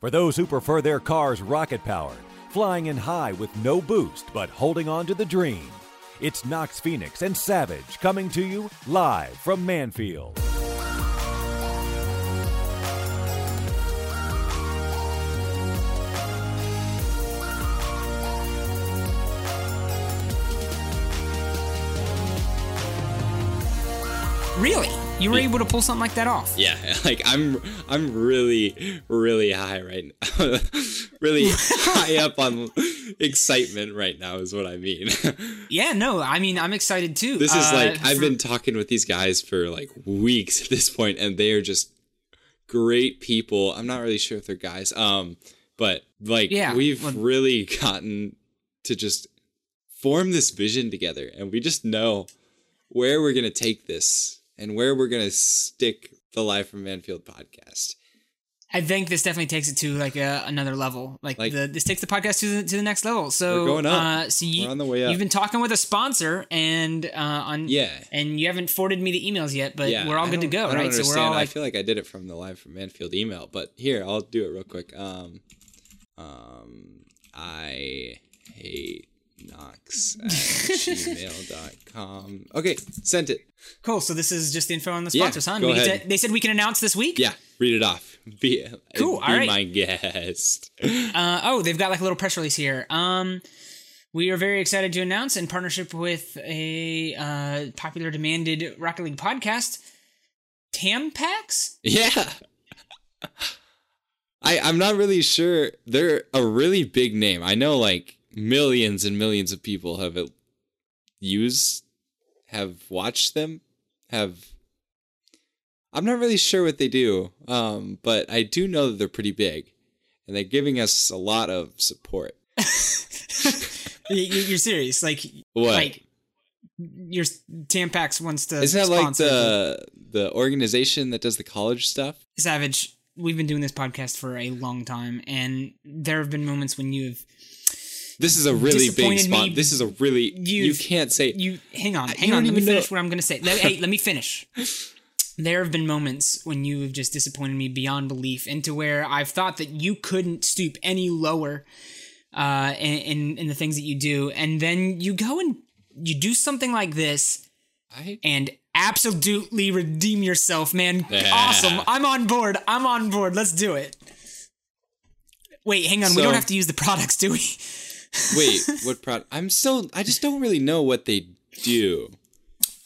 For those who prefer their cars rocket powered, flying in high with no boost but holding on to the dream. It's Knox Phoenix and Savage coming to you live from Mannfield. Really? You were able to pull something like that off? Yeah, like I'm I'm really really high right now. really high up on excitement right now is what I mean. Yeah, no, I mean I'm excited too. this is Uh, like I've for- been talking with these guys for like weeks at this point and they are just great people. I'm not really sure if they're guys. Um but like Yeah, we've well- really gotten to just form this vision together and we just know where we're going to take this and where we're going to stick the Live from Mannfield podcast. I think this definitely takes it to like a, another level. Like, Like- the this takes the podcast to the, to the next level. So We're going up. Uh, so you, We're on the way up. You've been talking with a sponsor and uh, on Yeah. and you haven't forwarded me the emails yet, but we're all I good to go, right? So we're all I feel like I did it from the live from Mannfield email, but here I'll do it real quick. Um, um, I hate Knox at gmail.com. Okay, sent it. cool. So this is just info on the Yeah, sponsors, huh? go ahead. to- they said we can announce this week. Yeah, read it off. Be Cool, Be all right. my guest. Uh, oh, they've got like a little press release here. Um, we are very excited to announce in partnership with a uh, popular demanded Rocket League podcast, Tampax. Yeah. I I'm not really sure. They're a really big name. I know like millions and millions of people have used have watched them have I'm not really sure what they do. Um but I do know that they're pretty big and they're giving us a lot of support. You- you- You're serious? Like What? Like your Tampax wants to. Isn't that like the the organization that does the college stuff? Savage? We've been doing this podcast for a long time, and there have been moments when you've This is a really big spot. This is a really you can't say you hang on, hang on. Let me even know- finish what I'm gonna say. Let, hey, let me finish. There have been moments when you have just disappointed me beyond belief, into where I've thought that you couldn't stoop any lower uh, in, in in the things that you do, and then you go and you do something like this I and absolutely redeem yourself, man. Yeah. Awesome. I'm on board. I'm on board. Let's do it. Wait, hang on. we don't have to use the products, do we? Wait, what product? I'm still. I just don't really know what they do.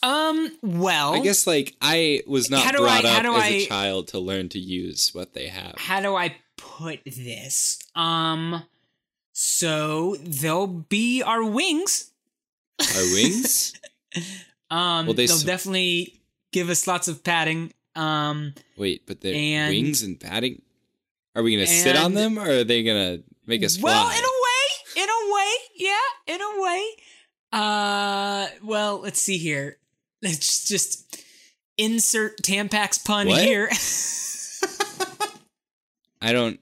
Um. Well, I guess like I was not brought I- up as I- a child to learn to use what they have. how do I put this? Um. So they'll be our wings. Our wings? Um. Well, they they'll s- definitely give us lots of padding. Um. Wait, but they're And- wings and padding. Are we gonna sit on them, or are they gonna make us fly? Well, a way, in a way, yeah, in a way. Uh, well, let's see here. Let's just insert Tampax pun What? here. I don't.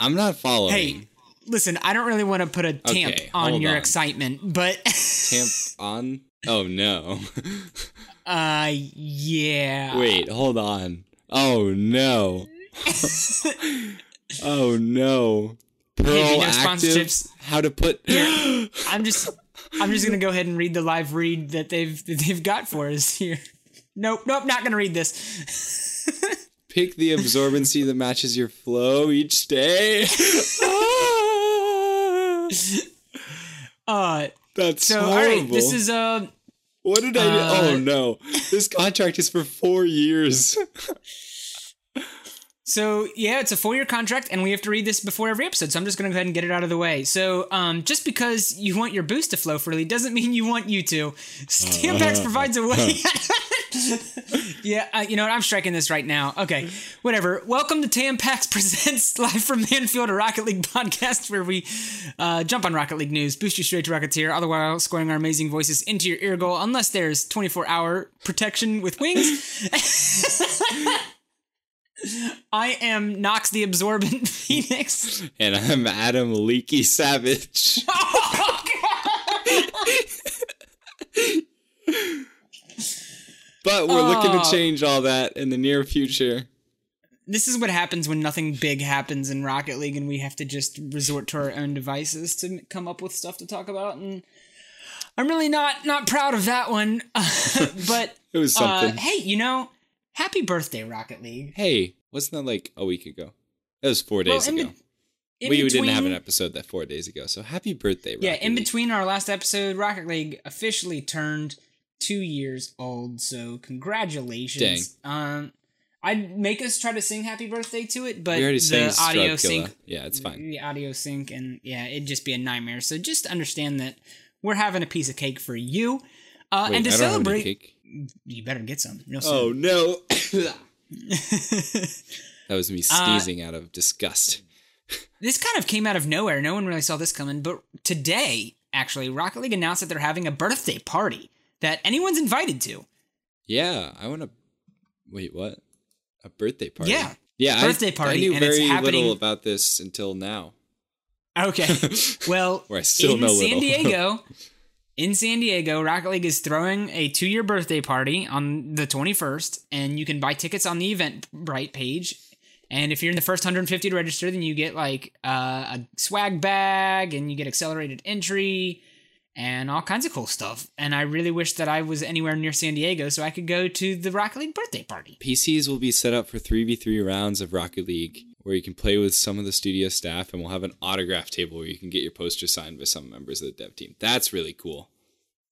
I'm not following. hey, listen, I don't really want to put a tamp Okay, on your on. excitement, but Tamp on? Oh no! uh, yeah. Wait, hold on. Oh no! oh no! Pearl Hey, you sponsorships- How to put? I'm just, I'm just gonna go ahead and read the live read that they've that they've got for us here. Nope, nope, not gonna read this. Pick the absorbency that matches your flow each day. Uh, That's so horrible. all right, this is uh. what did I do? uh, oh no! This contract is for four years. So yeah, it's a four-year contract, and we have to read this before every episode. So I'm just gonna go ahead and get it out of the way. So um, just because you want your boost to flow freely doesn't mean you want you to. Stampax provides a way. yeah, uh, you know what? I'm striking this right now. Okay, whatever. Welcome to Tampax presents live from Mannfield, a Rocket League podcast where we uh, jump on Rocket League news, boost you straight to Rocketeer, all the while scoring our amazing voices into your ear goal. Unless there's 24-hour protection with wings. I am Nox the Absorbent Phoenix. and I'm Adam Leaky Savage. but we're looking Oh. to change all that in the near future. this is what happens when nothing big happens in Rocket League and we have to just resort to our own devices to come up with stuff to talk about and I'm really not not proud of that one. but It was uh, hey, you know, happy birthday Rocket League. hey, wasn't that like a week ago? It was four days be- ago. we didn't have an episode that four days ago. So happy birthday, Rocket Yeah, in League. between our last episode, Rocket League officially turned two years old. So congratulations. Um, I'd make us try to sing "Happy Birthday" to it, but the audio sync, Yeah, it's fine. the audio sync, and yeah, it'd just be a nightmare. So just understand that we're having a piece of cake for you, uh, Wait, and to I don't have any celebrate, cake. You better get some. No, Oh no! that was Uh, me sneezing out of disgust. this kind of came out of nowhere. No one really saw this coming, but today, actually, Rocket League announced that they're having a birthday party that anyone's invited to. Yeah, I want to. Wait, what? A birthday party? Yeah. yeah. Birthday I, party, I knew and it's very happening- little about this until now. Okay. Well, Where I still in know San little. Diego, in San Diego, Rocket League is throwing a two-year birthday party on the 21st, and you can buy tickets on the Eventbrite page. And if you're in the first 150 to register, then you get like uh, a swag bag, and you get accelerated entry, and all kinds of cool stuff. And I really wish that I was anywhere near San Diego so I could go to the Rocket League birthday party. PCs will be set up for 3v3 rounds of Rocket League where you can play with some of the studio staff and we'll have an autograph table where you can get your poster signed by some members of the dev team. That's really cool.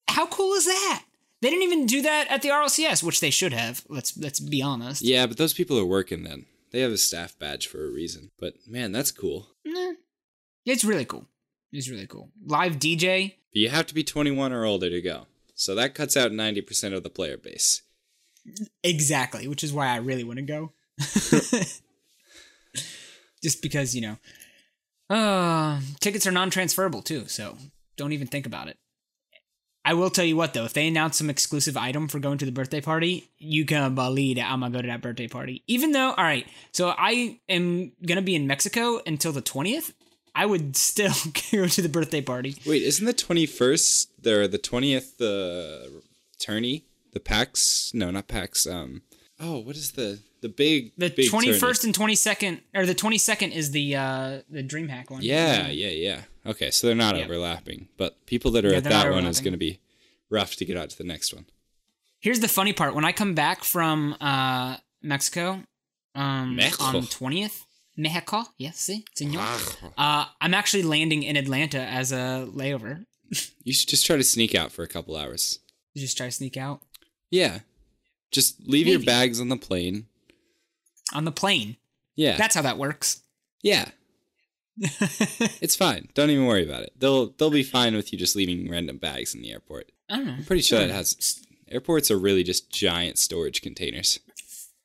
How cool is that? They didn't even do that at the RLCS, which they should have. Let's let's be honest. Yeah, but those people are working then. They have a staff badge for a reason. But man, that's cool. Nah. It's really cool. It's really cool. Live DJ. But you have to be 21 or older to go. So that cuts out 90% of the player base. Exactly, which is why I really want to go. Just because, you know, uh, tickets are non transferable too, so don't even think about it. I will tell you what though, if they announce some exclusive item for going to the birthday party, you can believe that I'm gonna go to that birthday party. Even though, all right, so I am gonna be in Mexico until the 20th. I would still go to the birthday party. Wait, isn't the 21st there the 20th the tourney? The PAX? No, not PAX. Um Oh, what is the the big The twenty and twenty second, or the twenty second is the uh the DreamHack one. Yeah, yeah, yeah. Okay, so they're not Yeah. overlapping, but people that are Yeah, at that one is going to be rough to get out to the next one. Here's the funny part: when I come back from uh Mexico, um, Mexico. on twentieth, Mexico, yes, see, senor. Uh, I'm actually landing in Atlanta as a layover. You should just try to sneak out for a couple hours. Just try to sneak out Yeah. Just leave your bags on the plane. On the plane. Yeah. That's how that works. yeah. it's fine. Don't even worry about it. They'll they'll be fine with you just leaving random bags in the airport. I don't know. I'm pretty sure that has airports are really just giant storage containers.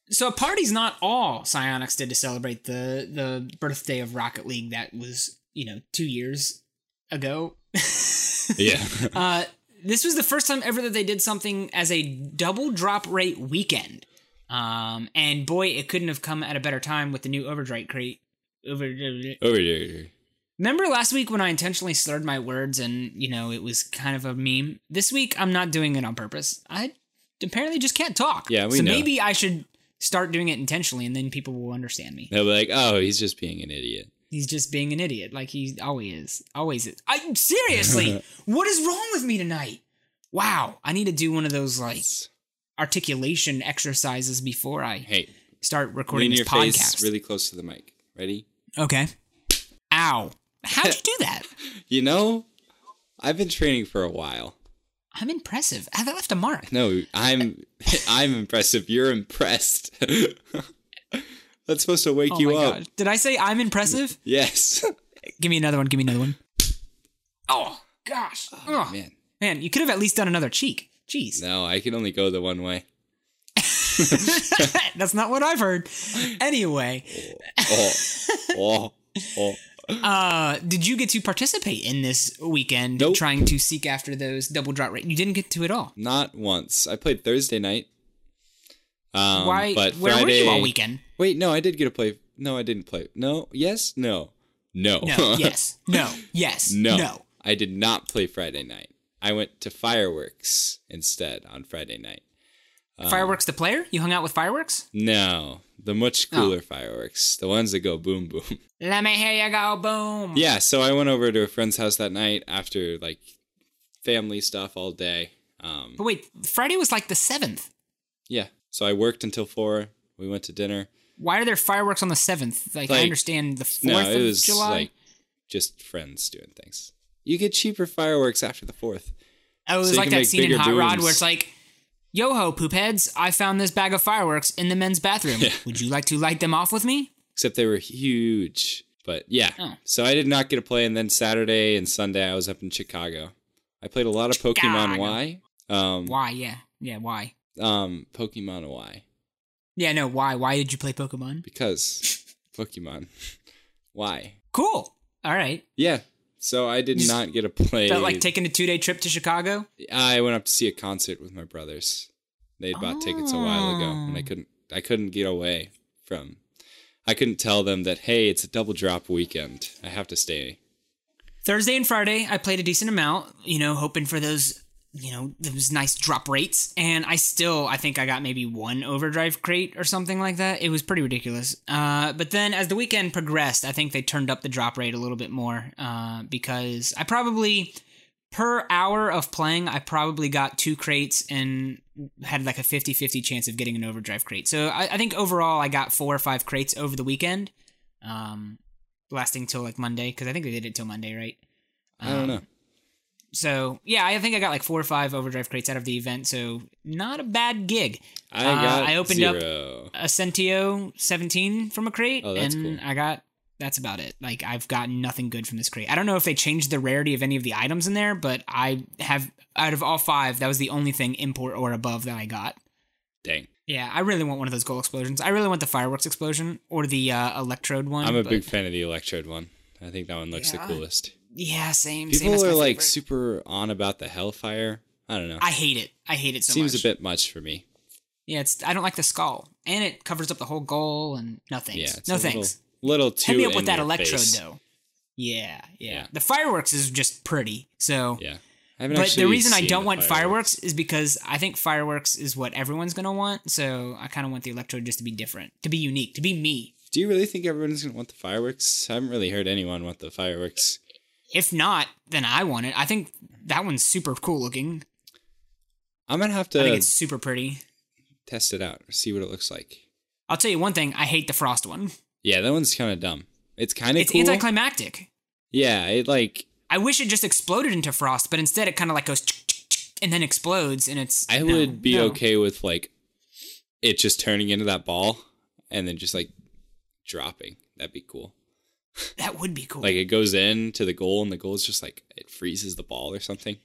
So a party's not all Psyonix did to celebrate the the birthday of Rocket League that was you know two years ago. Yeah. Uh, this was the first time ever that they did something as a double drop rate weekend. Um, and boy, it couldn't have come at a better time with the new overdrive crate. Over. Over. Remember last week when I intentionally slurred my words and you know it was kind of a meme. This week I'm not doing it on purpose. I apparently just can't talk. Yeah, we so know. maybe I should start doing it intentionally, and then people will understand me. They'll be like, "Oh, he's just being an idiot." He's just being an idiot, like he always is. Always is. I seriously, what is wrong with me tonight? Wow, I need to do one of those like articulation exercises before I Hey, start recording this podcast. really close to the mic. Ready? okay. Ow! How'd you do that? You know, I've been training for a while. I'm impressive. Have I left a mark. No, I'm I'm impressive. You're impressed. That's supposed to wake Oh you my up. god! Did I say I'm impressive? Yes. Give me another one. Give me another one. Oh gosh! Oh, man. Man. you could have at least done another cheek. Jeez, No, I can only go the one way. that's not what I've heard. Anyway, Oh. Oh. Oh. Uh, did you get to participate in this weekend Nope. trying to seek after those double drop rate? You didn't get to at all. Not once. I played Thursday night. Um, Why? But where Friday, were you all weekend? Wait, no, I did get to play. No, I didn't play. No. Yes. No. No. No. yes. No. Yes. No. No. I did not play Friday night. I went to fireworks instead on Friday night. Fireworks the player? You hung out with fireworks? No, the much Oh. cooler fireworks, the ones that go boom boom. Let me hear you go boom. yeah, so I went over to a friend's house that night after like family stuff all day. Um, But wait, Friday was like the seventh. yeah, so I worked until four. We went to dinner. Why are there fireworks on the seventh? Like, I understand the fourth No, it of was July. like just friends doing things. You get cheaper fireworks after the fourth. oh, it was so like that scene in Hot Rod booms. where it's like, "Yo ho, poop heads! I found this bag of fireworks in the men's bathroom. Yeah. Would you like to light them off with me?" Except they were huge. But yeah, Oh. so I did not get to play. And then Saturday and Sunday I was up in Chicago. I played a lot of Pokemon Chicago. Y. Um, Why? Yeah, yeah. Why? um, Pokemon Y Yeah, no. Why? Why did you play Pokemon? because Pokemon. Why? Cool. All right. Yeah. So I did not get to play. Felt like taking a two day trip to Chicago. I went up to see a concert with my brothers. They'd bought tickets a while ago, and I Oh. couldn't. I couldn't get away from. I couldn't tell them that hey, it's a double drop weekend. I have to stay. Thursday and Friday, I played a decent amount, you know, hoping for those, you know, those nice drop rates. And I still, I think I got maybe one overdrive crate or something like that. It was pretty ridiculous. Uh, but then as the weekend progressed, I think they turned up the drop rate a little bit more uh, because I probably, per hour of playing, I probably got two crates and had like a 50 50 chance of getting an overdrive crate. So I, I think overall I got four or five crates over the weekend. Um, lasting till like Monday because I think they did it till Monday, right? I don't Um, know. So yeah, I think I got like four or five overdrive crates out of the event. So not a bad gig. I uh, got I opened up- A Centio 17 from a crate, Oh, and cool. I got that's about it. Like I've gotten nothing good from this crate. I don't know if they changed the rarity of any of the items in there, but I have out of all five, that was the only thing import or above that I got. Dang. Yeah, I really want one of those gold explosions. I really want the fireworks explosion or the uh, electrode one. I'm a but- big fan of the electrode one. I think that one looks Yeah. the coolest. Yeah, same. same, People my are like favorite. super on about the hellfire. I don't know. I hate it. I hate it so Seems much. a bit much for me. Yeah, it's I don't like the skull, and it covers up the whole goal, and nothing. Yeah, no a little, thanks. Little too Hit me up with that electrode face. though. Yeah, yeah, Yeah. The fireworks is just pretty. So, Yeah. But the reason I don't want fireworks. is because I think fireworks is what everyone's gonna want. So I kind of want the electrode just to be different, to be unique, to be me. Do you really think everyone's gonna want the fireworks? I haven't really heard anyone want the fireworks. If not, then I want it. I think that one's super cool looking. I'm gonna have to. I think it's super pretty. test it out, see what it looks like. I'll tell you one thing. I hate the frost one. Yeah, that one's kind of dumb. It's kind of It's cool. anticlimactic. yeah, it like I wish it just exploded into frost, but instead it kind of like goes and then explodes, and it's. I no, would be no. okay with like it just turning into that ball and then just like dropping. That'd be cool. That would be cool. Like it goes in to the goal and the goal is just like it freezes the ball or something.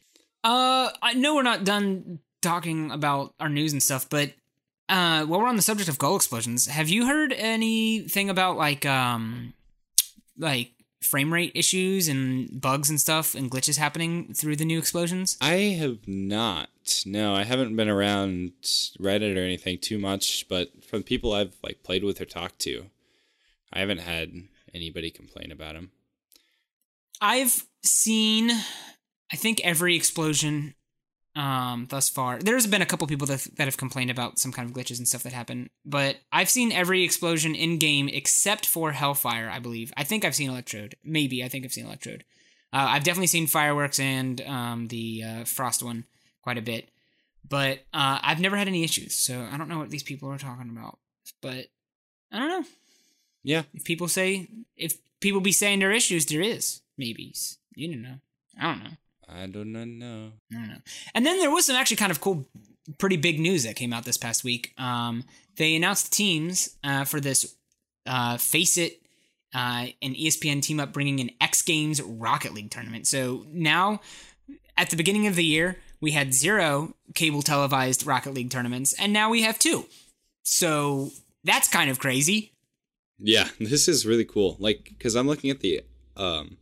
uh, I know we're not done talking about our news and stuff, but uh, while we're on the subject of goal explosions, have you heard anything about like um, like frame rate issues and bugs and stuff and glitches happening through the new explosions? I have not. No, I haven't been around Reddit or anything too much, but from people I've like played with or talked to, I haven't had anybody complain about him. I've seen, I think every explosion um thus far. There's been a couple people that that have complained about some kind of glitches and stuff that happen, but I've seen every explosion in game except for Hellfire, I believe. I think I've seen Electrode. Maybe I think I've seen Electrode. Uh, I've definitely seen fireworks and um, the uh, frost one quite a bit, but uh, I've never had any issues. So I don't know what these people are talking about. But I don't know Yeah, if people say if people be saying there are issues, there is maybe you don't know. I don't know. I do not know. I don't know. And then there was some actually kind of cool, pretty big news that came out this past week. Um, they announced teams uh, for this uh, FACEIT uh, and ESPN team up bringing an X Games Rocket League tournament. So now, at the beginning of the year, we had zero cable televised Rocket League tournaments, and now we have two. So that's kind of crazy. Yeah, this is really cool. Like, because I'm looking at the um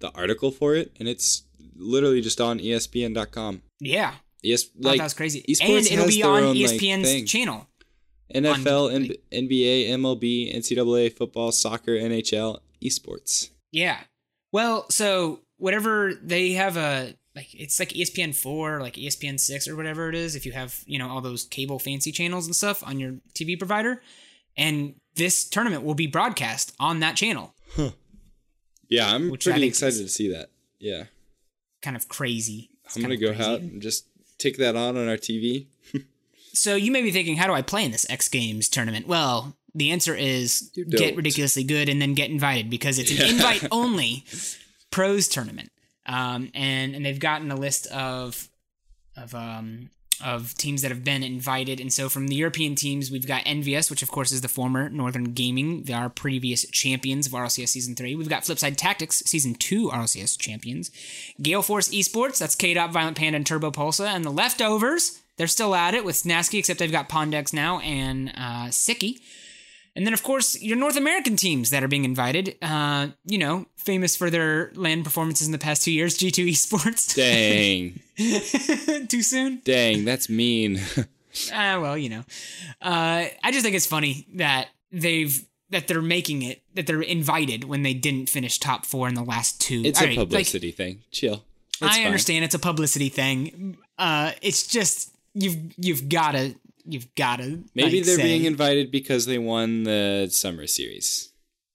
the article for it, and it's literally just on ESPN.com. Yeah, Yes, like that was crazy. esports and it'll be on own, ESPN's thing. channel. NFL, on- N- NBA, MLB, NCAA, football, soccer, NHL, esports. Yeah. Well, so whatever they have a like it's like ESPN four, like ESPN six or whatever it is. If you have you know all those cable fancy channels and stuff on your TV provider, and this tournament will be broadcast on that channel. Yeah, I'm Which pretty excited to see that. Yeah, Kind of crazy. It's I'm gonna go crazy. out and just take that on on our TV. So you may be thinking, how do I play in this X Games tournament? Well, the answer is get ridiculously good and then get invited because it's an Yeah. invite only pros tournament. Um, and and they've gotten a list of of um of teams that have been invited. And so from the European teams, we've got NVS, which of course is the former Northern Gaming. They are previous champions of RLCS Season 3. We've got Flipsid3 Tactics, Season 2 RLCS champions. Gale Force Esports, that's Kaydop, Violent Panda, and Turbopolsa. And the leftovers, they're still at it with Snaski, except they've got Pondex now and uh, Sikii. And then, of course, your North American teams that are being invited. Uh, you know, famous for their land performances in the past two years, G2 Esports. Dang, Too soon? dang, that's mean. Ah, well, you know. Uh, I just think it's funny that they've that they're making it that they're invited when they didn't finish top four in the last two. It's All a right, like, publicity thing. Chill. It's I fine. understand it's a publicity thing. Uh, it's just you've you've gotta you've gotta Maybe like, they're say- being invited because they won the summer series.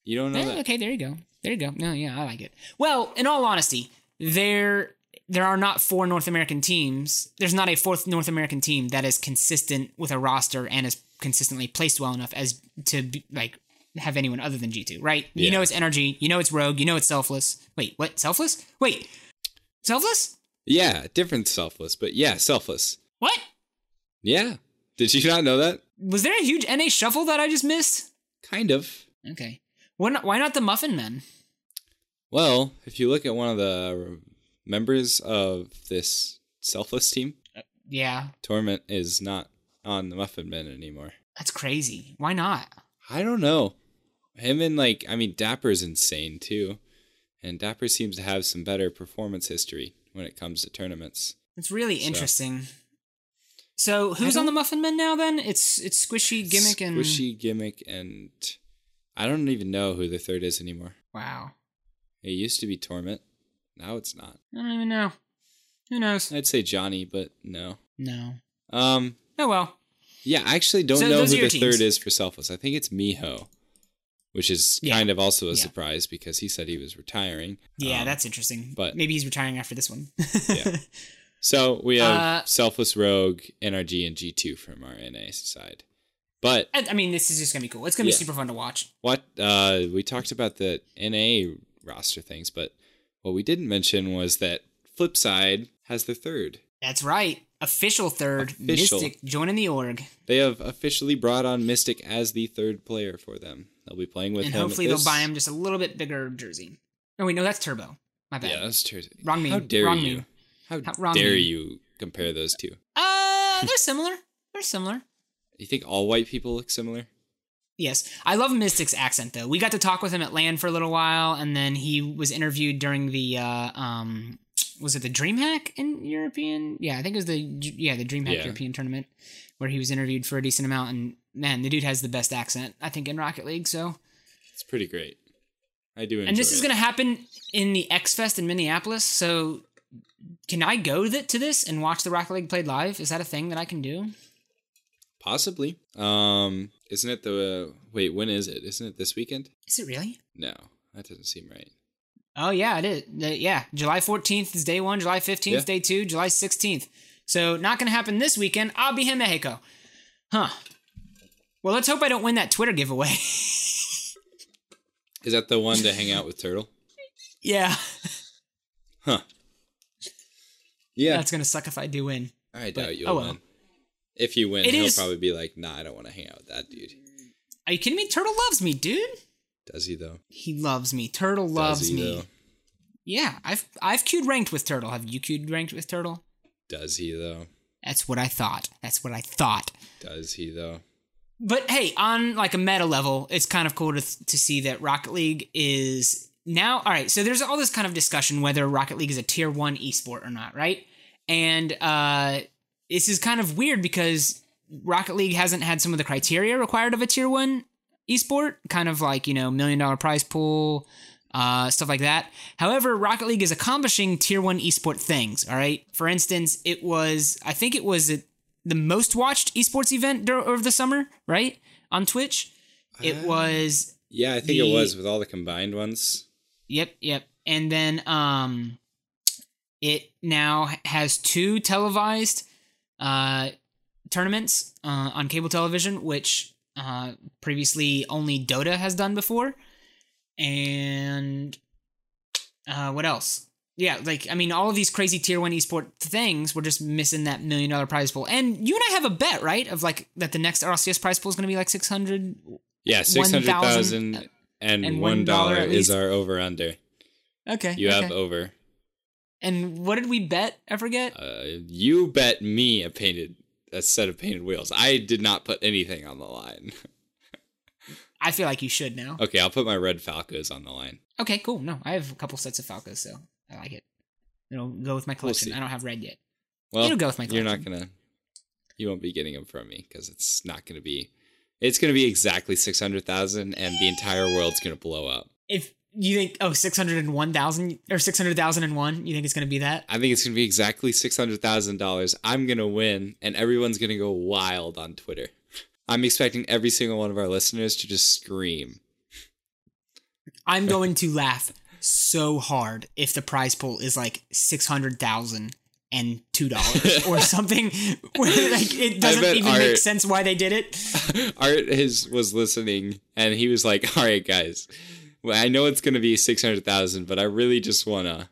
You don't know Eh, that. okay, there you go. There you go. No, yeah, I like it. Well, in all honesty, there there are not four North American teams. There's not a fourth North American team that is consistent with a roster and is consistently placed well enough as to be, like have anyone other than G2, right? You know it's Energy, you know it's Rogue, you know it's Selfless. Wait, what? Selfless? Wait. Selfless? Yeah, different selfless, but yeah, selfless. What? Yeah. Did you not know that? Was there a huge NA shuffle that I just missed? Kind of. Okay. Why not, why not the Muffin Men? Well, if you look at one of the members of this selfless team, uh, Yeah, Torment is not on the Muffin Men anymore. that's crazy. Why not? I don't know. Him and like, I mean, Dappur's insane too, and Dapper seems to have some better performance history when it comes to tournaments. It's really So- interesting. So who's on the Muffin Men now? Then it's it's Squishy, Gimmick, and Squishy gimmick, and I don't even know who the third is anymore. wow. It used to be Torment. Now it's not. I don't even know. Who knows? I'd say Johnny, but no. No. Um, Oh well. yeah, I actually don't So know who the teams. third is for Selfless. I think it's Miho, which is Yeah. kind of also a Yeah. surprise because he said he was retiring. Yeah, Um, that's interesting. but- maybe he's retiring after this one. Yeah. So we have Uh, Selfless Rogue, NRG, and G2 from our NA side. But I, I mean, this is just gonna be cool. It's gonna be super fun to watch. what uh, we talked about the NA roster things, but what we didn't mention was that Flipsid3 has their third. That's right. Official third, Official. Miztik joining the org, They have officially brought on Miztik as the third player for them. They'll be playing with and him. hopefully they'll buy him just a little bit bigger jersey. Oh wait, no, that's Turbo. My bad. Yeah, that's true. Wrong How dare Wrong you? meme. How wrong dare you compare those two? Uh, they're similar. They're similar. You think all white people look similar? Yes, I love Miztik's accent though. We got to talk with him at Land for a little while, and then he was interviewed during the uh, um, was it the DreamHack in European? Yeah, I think it was the yeah the DreamHack Yeah. European tournament where he was interviewed for a decent amount. And man, the dude has the best accent I think in Rocket League. So, It's pretty great. I do enjoy and this is gonna happen in the X Fest in Minneapolis. So, can I go th- to this and watch the Rocket League played live? Is that a thing that I can do? Possibly. Um, isn't it the wait? When is it? Isn't it this weekend? Is it really? No, that doesn't seem right. Oh yeah, it is. The- yeah, July 14th is day one. July 15th, Yeah. day two. July 16th. So not gonna happen this weekend. I'll be in Mexico. Huh. Well, let's hope I don't win that Twitter giveaway. Is that the one to hang out with Turtle? yeah, Huh. Yeah, that's gonna suck if I do win. I but- doubt you'll oh well. win. If you win, It he'll is- probably be like, "Nah, I don't want to hang out with that dude." Are you kidding me? Turtle loves me, dude. Does he though? He loves me. Turtle loves Does he me. though? Yeah, I've I've queued ranked with Turtle. Have you queued ranked with Turtle? Does he though? That's what I thought. That's what I thought. Does he though? But hey, on like a meta level, it's kind of cool to to see that Rocket League is now all right. So there's all this kind of discussion whether Rocket League is a tier one esport or not, right? And uh, this is kind of weird because Rocket League hasn't had some of the criteria required of a tier one esport, kind of like you know million dollar prize pool, uh, stuff like that. However, Rocket League is accomplishing tier one esport things. All right. For instance, it was I think it was the most watched esports event dur- over the summer, right, on Twitch. It Uh, was Yeah, I think The- it was with all the combined ones. Yep, yep. And then um it now has two televised uh tournaments uh on cable television which uh previously only Dota has done before. And uh what else? Yeah, like I mean all of these crazy tier 1 esport things we're just missing that million dollar prize pool. And you and I have a bet, right? Of like that the next RLCS prize pool is going to be like 600 Yeah, six hundred thousand and and one $1 is our over under. Okay. You okay. have over. And what did we bet? I forget. Uh, you bet me a painted a set of painted wheels. I did not put anything on the line. I feel like you should now. Okay, I'll put my red Falcos on the line. Okay, cool. No, I have a couple sets of Falcos, so I like it. It'll go with my collection. see. I don't have red yet. Well, It'll go with my you're not gonna. You won't be getting them from me because it's not gonna be. It's gonna be exactly six hundred thousand, and the entire world's gonna blow up. If you think, oh, 601,000 or 600,001, you think it's going to be that? I think it's gonna be exactly six hundred thousand dollars. I'm gonna win, and everyone's gonna go wild on Twitter. I'm expecting every single one of our listeners to just scream. I'm going to laugh so hard if the prize pool is like 600,000 and two dollars or something where like it doesn't even Art- make sense why they did it. Art his was listening, and he was like, "All right, guys, well, I know it's gonna be six hundred thousand, but I really just wanna,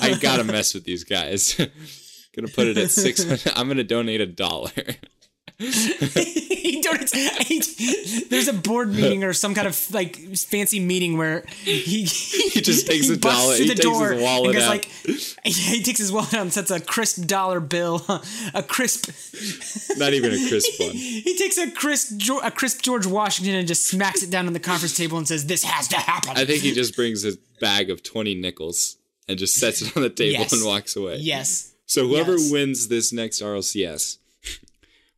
I gotta mess with these guys. gonna put it at six hundred. I'm gonna donate a dollar. he he, there's a board meeting or some kind of like fancy meeting where he he just takes a dollar- through he the takes his door and wallet goes out. like he takes his wallet out and sets a crisp dollar bill a crisp Not even a crisp one. he takes a crisp a crisp George Washington and just smacks it down on the conference table and says this has to happen I think he just brings a bag of twenty nickels and just sets it on the table Yes. and walks away. yes So whoever Yes. wins this next RLCS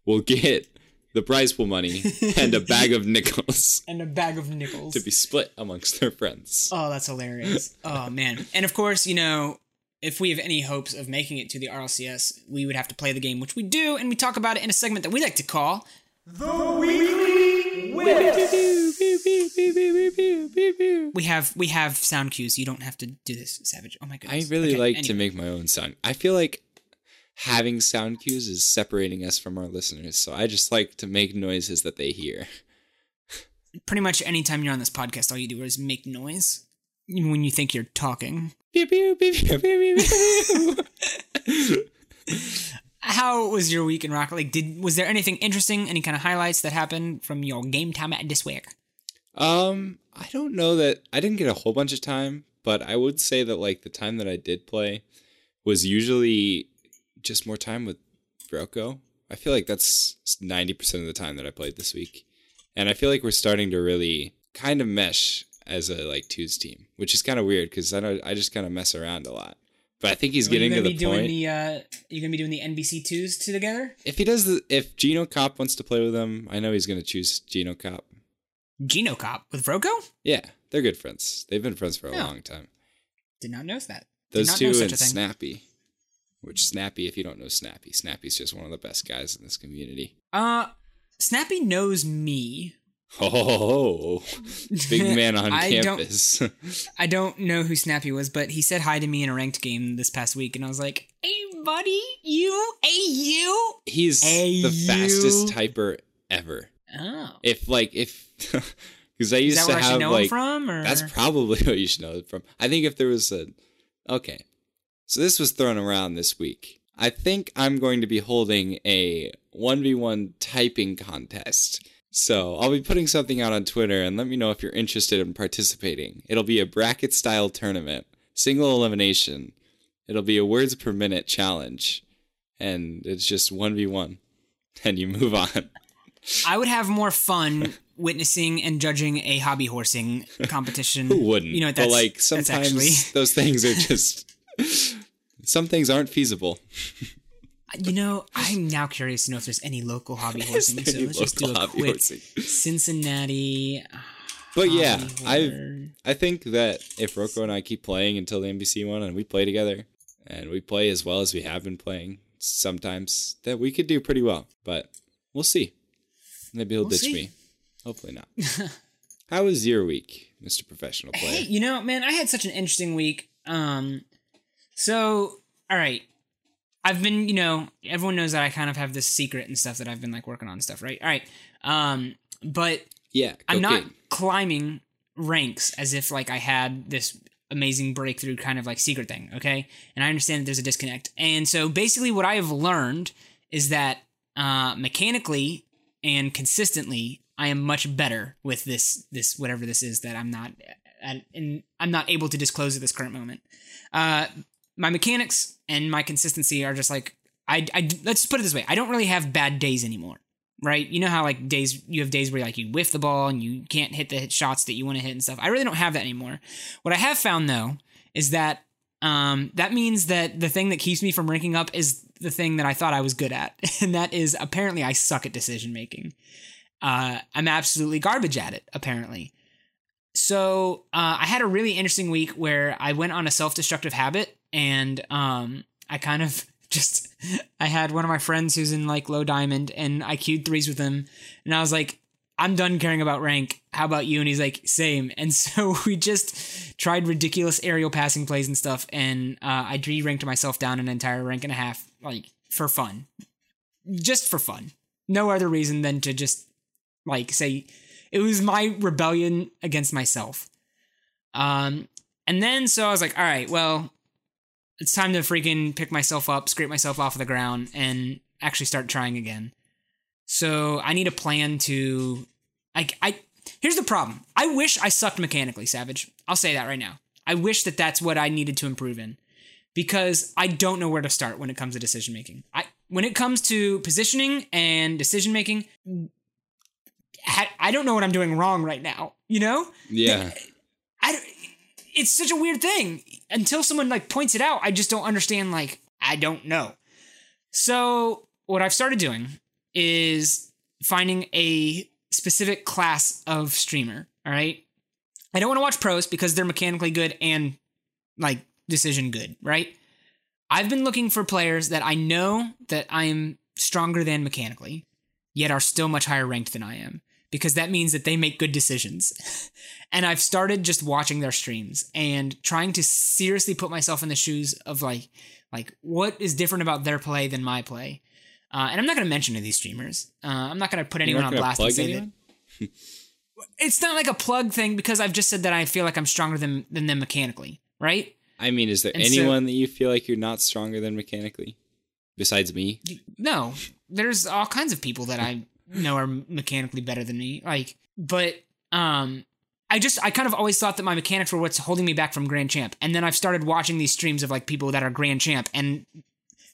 will get the prize pool money and a bag of nickels and a bag of nickels to be split amongst their friends. Oh, that's hilarious. oh man. And of course, you know, if we have any hopes of making it to the RLCS, we would have to play the game, which we do, and we talk about it in a segment that we like to call the Weekly. We have we have sound cues. You don't have to do this, Savage. Oh my goodness. I really Okay, like to make my own sound. I feel like having sound cues is separating us from our listeners. So I just like to make noises that they hear. pretty much anytime you're on this podcast, all you do is make noise. Even when you think you're talking. How was your week in Rocket League? Did was there anything interesting? Any kind of highlights that happened from your game time at this week? um, I don't know that I didn't get a whole bunch of time, but I would say that like the time that I did play was usually just more time with Broco. I feel like that's 90% of the time that I played this week. And I feel like we're starting to really kind of mesh as a like twos team, which is kind of weird because I know I just kind of mess around a lot. But I think he's getting to the be doing point. the uh, you gonna be doing the NBC twos together? if he does the, if Gino Cop wants to play with him, I know he's gonna choose Gino Cop. Gino Cop with Vroco? Yeah, they're good friends. They've been friends for a long time. Did not know that. Those two and. Snappy. Which Snappy, if you don't know Snappy, Snappy's just one of the best guys in this community. Uh, Snappy knows me. Oh, big man on I don't- campus. I don't know who Snappy was, but he said hi to me in a ranked game this past week, and I was like, "Hey, buddy, you, hey, you." He's Hey, the fastest typer ever. Oh, If like if because I used to where I should have like from? Or That's probably what you should know it from. I think if there was a. Okay. So this was thrown around this week. I think I'm going to be holding a 1v1 typing contest. So I'll be putting something out on Twitter and let me know if you're interested in participating. It'll be a bracket style tournament, single elimination. It'll be a words per minute challenge. And it's just 1v1. And you move on. I would have more fun witnessing and judging a hobby horsing competition. Who wouldn't? You know, but that's like that's sometimes actually. those things are just some things aren't feasible. You know, I'm now curious to know if there's any local hobby horsing. So let's just do a hobby quick horsing? Cincinnati. But yeah, I. I think that if Rocco and I keep playing until the NBC one and we play together and we play as well as we have been playing sometimes, that we could do pretty well. But we'll see. Maybe he'll We'll ditch see. me. Hopefully not. How was your week, Mr. Professional Hey, Player? you know, man, I had such an interesting week. Um, so all right, I've been, you know, everyone knows that I kind of have this secret and stuff that I've been like working on and stuff, right? All right, um, but Yeah, I'm not climbing ranks as if like I had this amazing breakthrough kind of like secret thing, okay? And I understand that there's a disconnect. And so basically what I have learned is that uh mechanically and consistently I am much better with this this whatever this is that I'm not and and I'm not able to disclose at this current moment. Uh my mechanics and my consistency are just like I, I let's just put it this way. I don't really have bad days anymore right? You know how like days you have days where like you whiff the ball and you can't hit the shots that you want to hit and stuff. I really don't have that anymore. What I have found though is that um, that means that the thing that keeps me from ranking up is the thing that I thought I was good at, and that is apparently I suck at decision making. Uh, I'm absolutely garbage at it, apparently. So uh, I had a really interesting week where I went on a self destructive habit, and um, I kind of just I had one of my friends who's in like low diamond, and I queued threes with him, and I was like, I'm done caring about rank. How about you? And he's like, same. And so we just tried ridiculous aerial passing plays and stuff, and uh, I re-ranked myself down an entire rank and a half, like for fun, just for fun. No other reason than to just like say it was my rebellion against myself. Um, and then so I was like, all right, well, it's time to freaking pick myself up, scrape myself off of the ground, and actually start trying again. So I need a plan to, I, I. Here's the problem. I wish I sucked mechanically, Savage. I'll say that right now. I wish that that's what I needed to improve in, because I don't know where to start when it comes to decision making. I when it comes to positioning and decision making, I I don't know what I'm doing wrong right now. You know? Yeah. It's such a weird thing until someone like points it out. I just don't understand. Like I don't know. So what I've started doing is finding a specific class of streamer. All right. I don't want to watch pros because they're mechanically good and like decision good. Right. I've been looking for players that I know that I am stronger than mechanically, yet are still much higher ranked than I am because that means that they make good decisions. and I've started just watching their streams and trying to seriously put myself in the shoes of like like what is different about their play than my play. Uh, and I'm not going to mention any of these streamers. Uh, I'm not going to put anyone on blast and say anyone? that it's not like a plug thing because I've just said that I feel like I'm stronger than than them mechanically, right? I mean, is there And so- anyone that you feel like you're not stronger than mechanically? Besides me? No, there's all kinds of people that I know are mechanically better than me. Like, but um, I just I kind of always thought that my mechanics were what's holding me back from Grand Champ, and then I've started watching these streams of like people that are Grand Champ and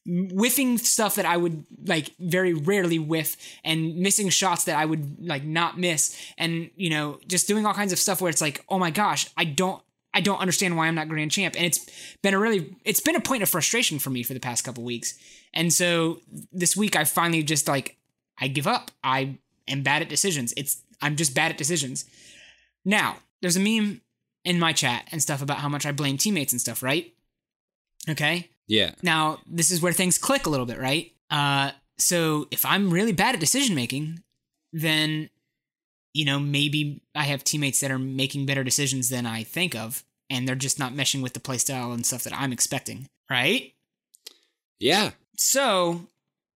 whiffing stuff that I would like very rarely whiff and missing shots that I would like not miss and you know just doing all kinds of stuff where it's like oh my gosh I don't I don't understand why I'm not grand champ and it's been a really it's been a point of frustration for me for the past couple weeks and so this week I finally just like I give up I am bad at decisions it's I'm just bad at decisions now there's a meme in my chat and stuff about how much I blame teammates and stuff right okay Yeah. now, this is where things click a little bit, right? Uh, so if I'm really bad at decision making, then you know maybe I have teammates that are making better decisions than I think of, and they're just not meshing with the playstyle and stuff that I'm expecting, right? Yeah. So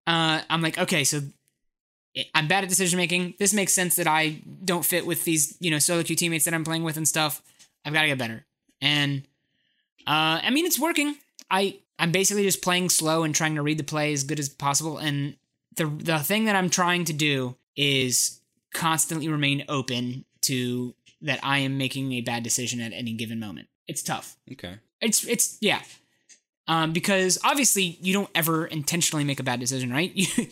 uh, I'm like, okay, so I'm bad at decision making. This makes sense that I don't fit with these, you know, solo queue teammates that I'm playing with and stuff. I've got to get better. And uh, I mean, it's working. I I'm basically just playing slow and trying to read the play as good as possible. And the the thing that I'm trying to do is constantly remain open to that I am making a bad decision at any given moment. It's tough. Okay. It's it's yeah. Um, because obviously you don't ever intentionally make a bad decision, right? You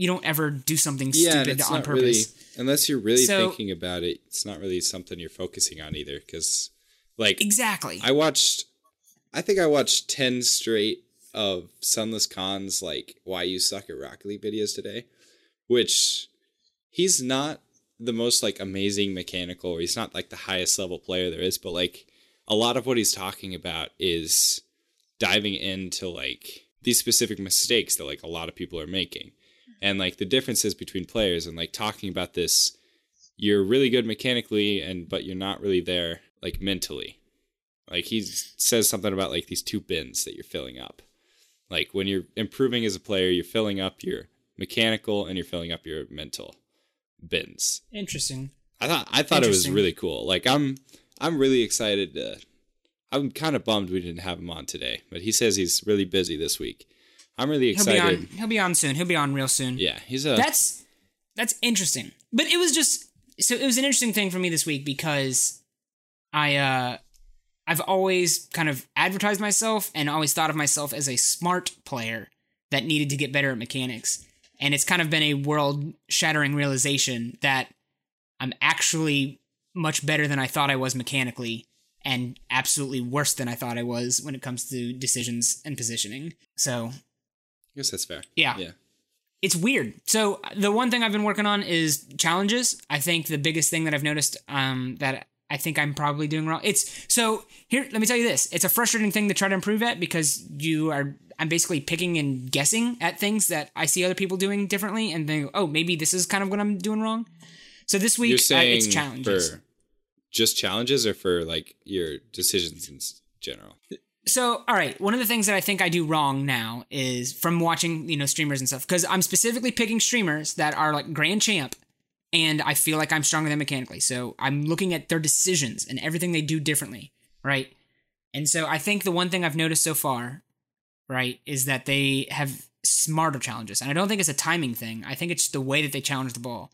you don't ever do something Yeah, stupid on purpose. really unless you're really So- thinking about it. It's not really something you're focusing on either. Because, like, Exactly. I watched, I think I watched ten straight of Sunless Khan's like "Why You Suck at Rocket League" videos today, which he's not the most like amazing mechanical, or he's not like the highest level player there is, but like a lot of what he's talking about is diving into like these specific mistakes that like a lot of people are making and like the differences between players and like talking about this you're really good mechanically and but you're not really there like mentally. Like he says something about like these two bins that you're filling up. Like when you're improving as a player you're filling up your mechanical and you're filling up your mental bins. Interesting. i thought i thought it was really cool. Like i'm i'm really excited to i'm kind of bummed we didn't have him on today but he says he's really busy this week i'm really He'll be excited on. He'll be on soon. He'll be on real soon. yeah he's a That's that's interesting. But it was just so it was an interesting thing for me this week because I uh I've always kind of advertised myself and always thought of myself as a smart player that needed to get better at mechanics. And it's kind of been a world shattering realization that I'm actually much better than I thought I was mechanically and absolutely worse than I thought I was when it comes to decisions and positioning. So, guess that's fair. Yeah. Yeah. it's weird. So the one thing I've been working on is challenges. I think the biggest thing that I've noticed um, that I think I'm probably doing wrong. It's so here. Let me tell you this. It's a frustrating thing to try to improve at because you are. I'm basically picking and guessing at things that I see other people doing differently, and then oh, maybe this is kind of what I'm doing wrong. So this week You're uh, it's challenges. for just challenges or for like your decisions in general? So, all right, one of the things that I think I do wrong now is from watching, you know, streamers and stuff, because I'm specifically picking streamers that are like grand champ, and I feel like I'm stronger than mechanically. So I'm looking at their decisions and everything they do differently, right? And so I think the one thing I've noticed so far, right, is that they have smarter challenges, and I don't think it's a timing thing. I think it's the way that they challenge the ball.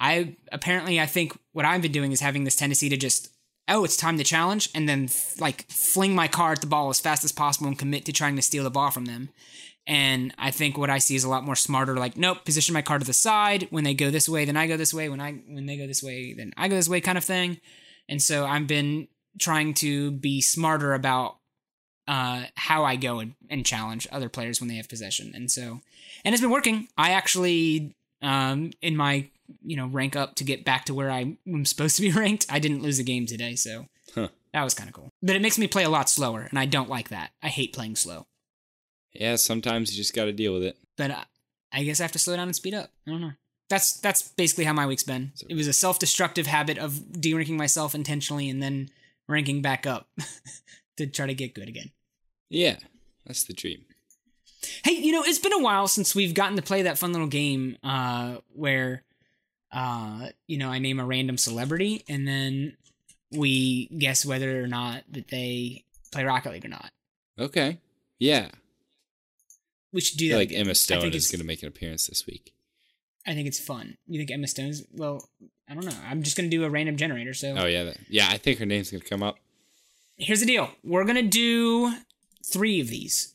I apparently I think what I've been doing is having this tendency to just oh it's time to challenge and then like fling my car at the ball as fast as possible and commit to trying to steal the ball from them. And I think what I see is a lot more smarter like nope position my car to the side when they go this way then I go this way when I when they go this way then I go this way kind of thing. And so I've been trying to be smarter about uh, how I go and, and challenge other players when they have possession. And so, and it's been working. I actually, um, in my, you know, rank up to get back to where I am supposed to be ranked, I didn't lose a game today. So Huh. that was kind of cool. But it makes me play a lot slower, and I don't like that. I hate playing slow. Yeah, sometimes you just got to deal with it. But uh, I guess I have to slow down and speed up. I don't know. That's that's basically how my week's been. It was a self-destructive habit of de-ranking myself intentionally and then ranking back up to try to get good again. Yeah, that's the dream. Hey, you know, it's been a while since we've gotten to play that fun little game uh, where, uh, you know, I name a random celebrity and then we guess whether or not that they play Rocket League or not. Okay. Yeah. We should do I that. like. Emma Stone is going to make an appearance this week. I think it's fun. You think Emma Stone's? Well, I don't know. I'm just gonna do a random generator. So Oh yeah, that, yeah. I think her name's going to come up. here's the deal: we're gonna do three of these.